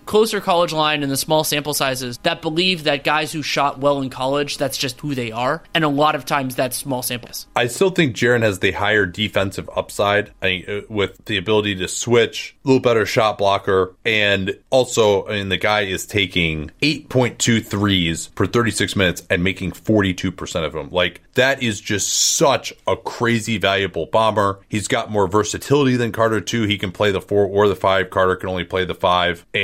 closer college line and the small sample sizes that believe that guys who shot well in college, that's just who they are. And a lot of times that's small samples. I still think Jaren has the higher defensive upside. I mean, uh, with the ability to switch, a little better shot blocker, and also, I mean, the guy is taking 8.2 threes per 36 minutes and making 42% of them. Like, that is just such a crazy valuable bomber. He's got more versatility than Carter, too. He can play the four or the five. Carter can only play the five. And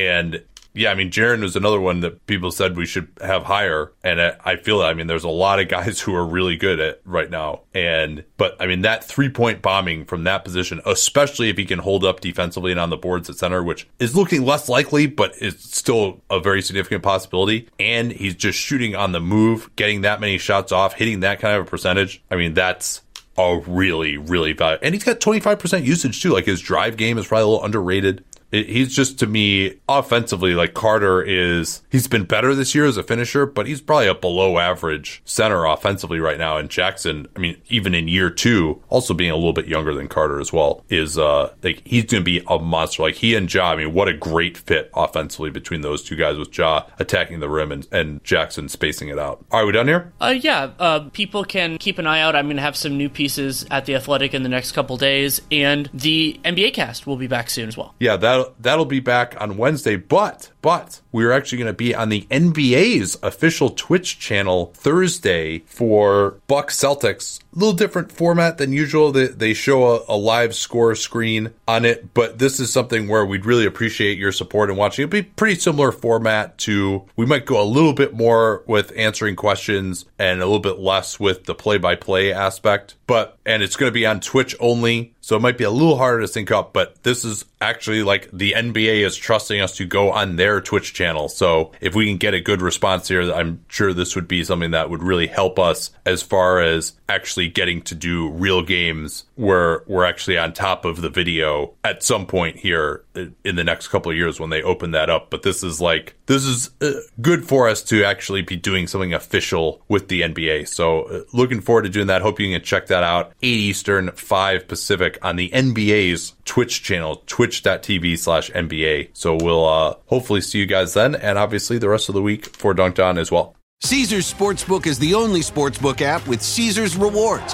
yeah, I mean, Jaren was another one that people said we should have higher, and I I feel that. I mean, there's a lot of guys who are really good at right now, and but I mean that three point bombing from that position, especially if he can hold up defensively and on the boards at center, which is looking less likely, but it's still a very significant possibility. And he's just shooting on the move, getting that many shots off, hitting that kind of a percentage. I mean, that's a really, really valuable. And he's got 25% usage too. Like his drive game is probably a little underrated. It, he's just to me offensively like Carter is. He's been better this year as a finisher, but he's probably a below average center offensively right now. And Jackson, I mean, even in year two, also being a little bit younger than Carter as well, is uh like he's to be a monster. Like he and Ja, I mean, what a great fit offensively between those two guys with Ja attacking the rim and, and Jackson spacing it out. Are we done here? Uh, yeah, uh, people can keep an eye out. I'm to have some new pieces at the Athletic in the next couple days, and the NBA cast will be back soon as well. Yeah, that that'll be back on Wednesday, but but we're actually going to be on the NBA's official Twitch channel Thursday for Buck Celtics. A little different format than usual. They, they show a, a live score screen on it, but this is something where we'd really appreciate your support and watching. It'll be pretty similar format to we might go a little bit more with answering questions and a little bit less with the play by play aspect. But and it's going to be on Twitch only. So it might be a little harder to sync up, but this is actually like the NBA is trusting us to go on their Twitch channel. So if we can get a good response here, I'm sure this would be something that would really help us as far as actually getting to do real games where we're actually on top of the video at some point here in the next couple of years when they open that up. But this is like, this is uh, good for us to actually be doing something official with the NBA. So uh, looking forward to doing that. Hope you can check that out. 8 Eastern, 5 Pacific on the NBA's Twitch channel, twitch.tv slash NBA. So we'll uh, hopefully see you guys then. And obviously the rest of the week for Dunked On as well. Caesars Sportsbook is the only sportsbook app with Caesars rewards.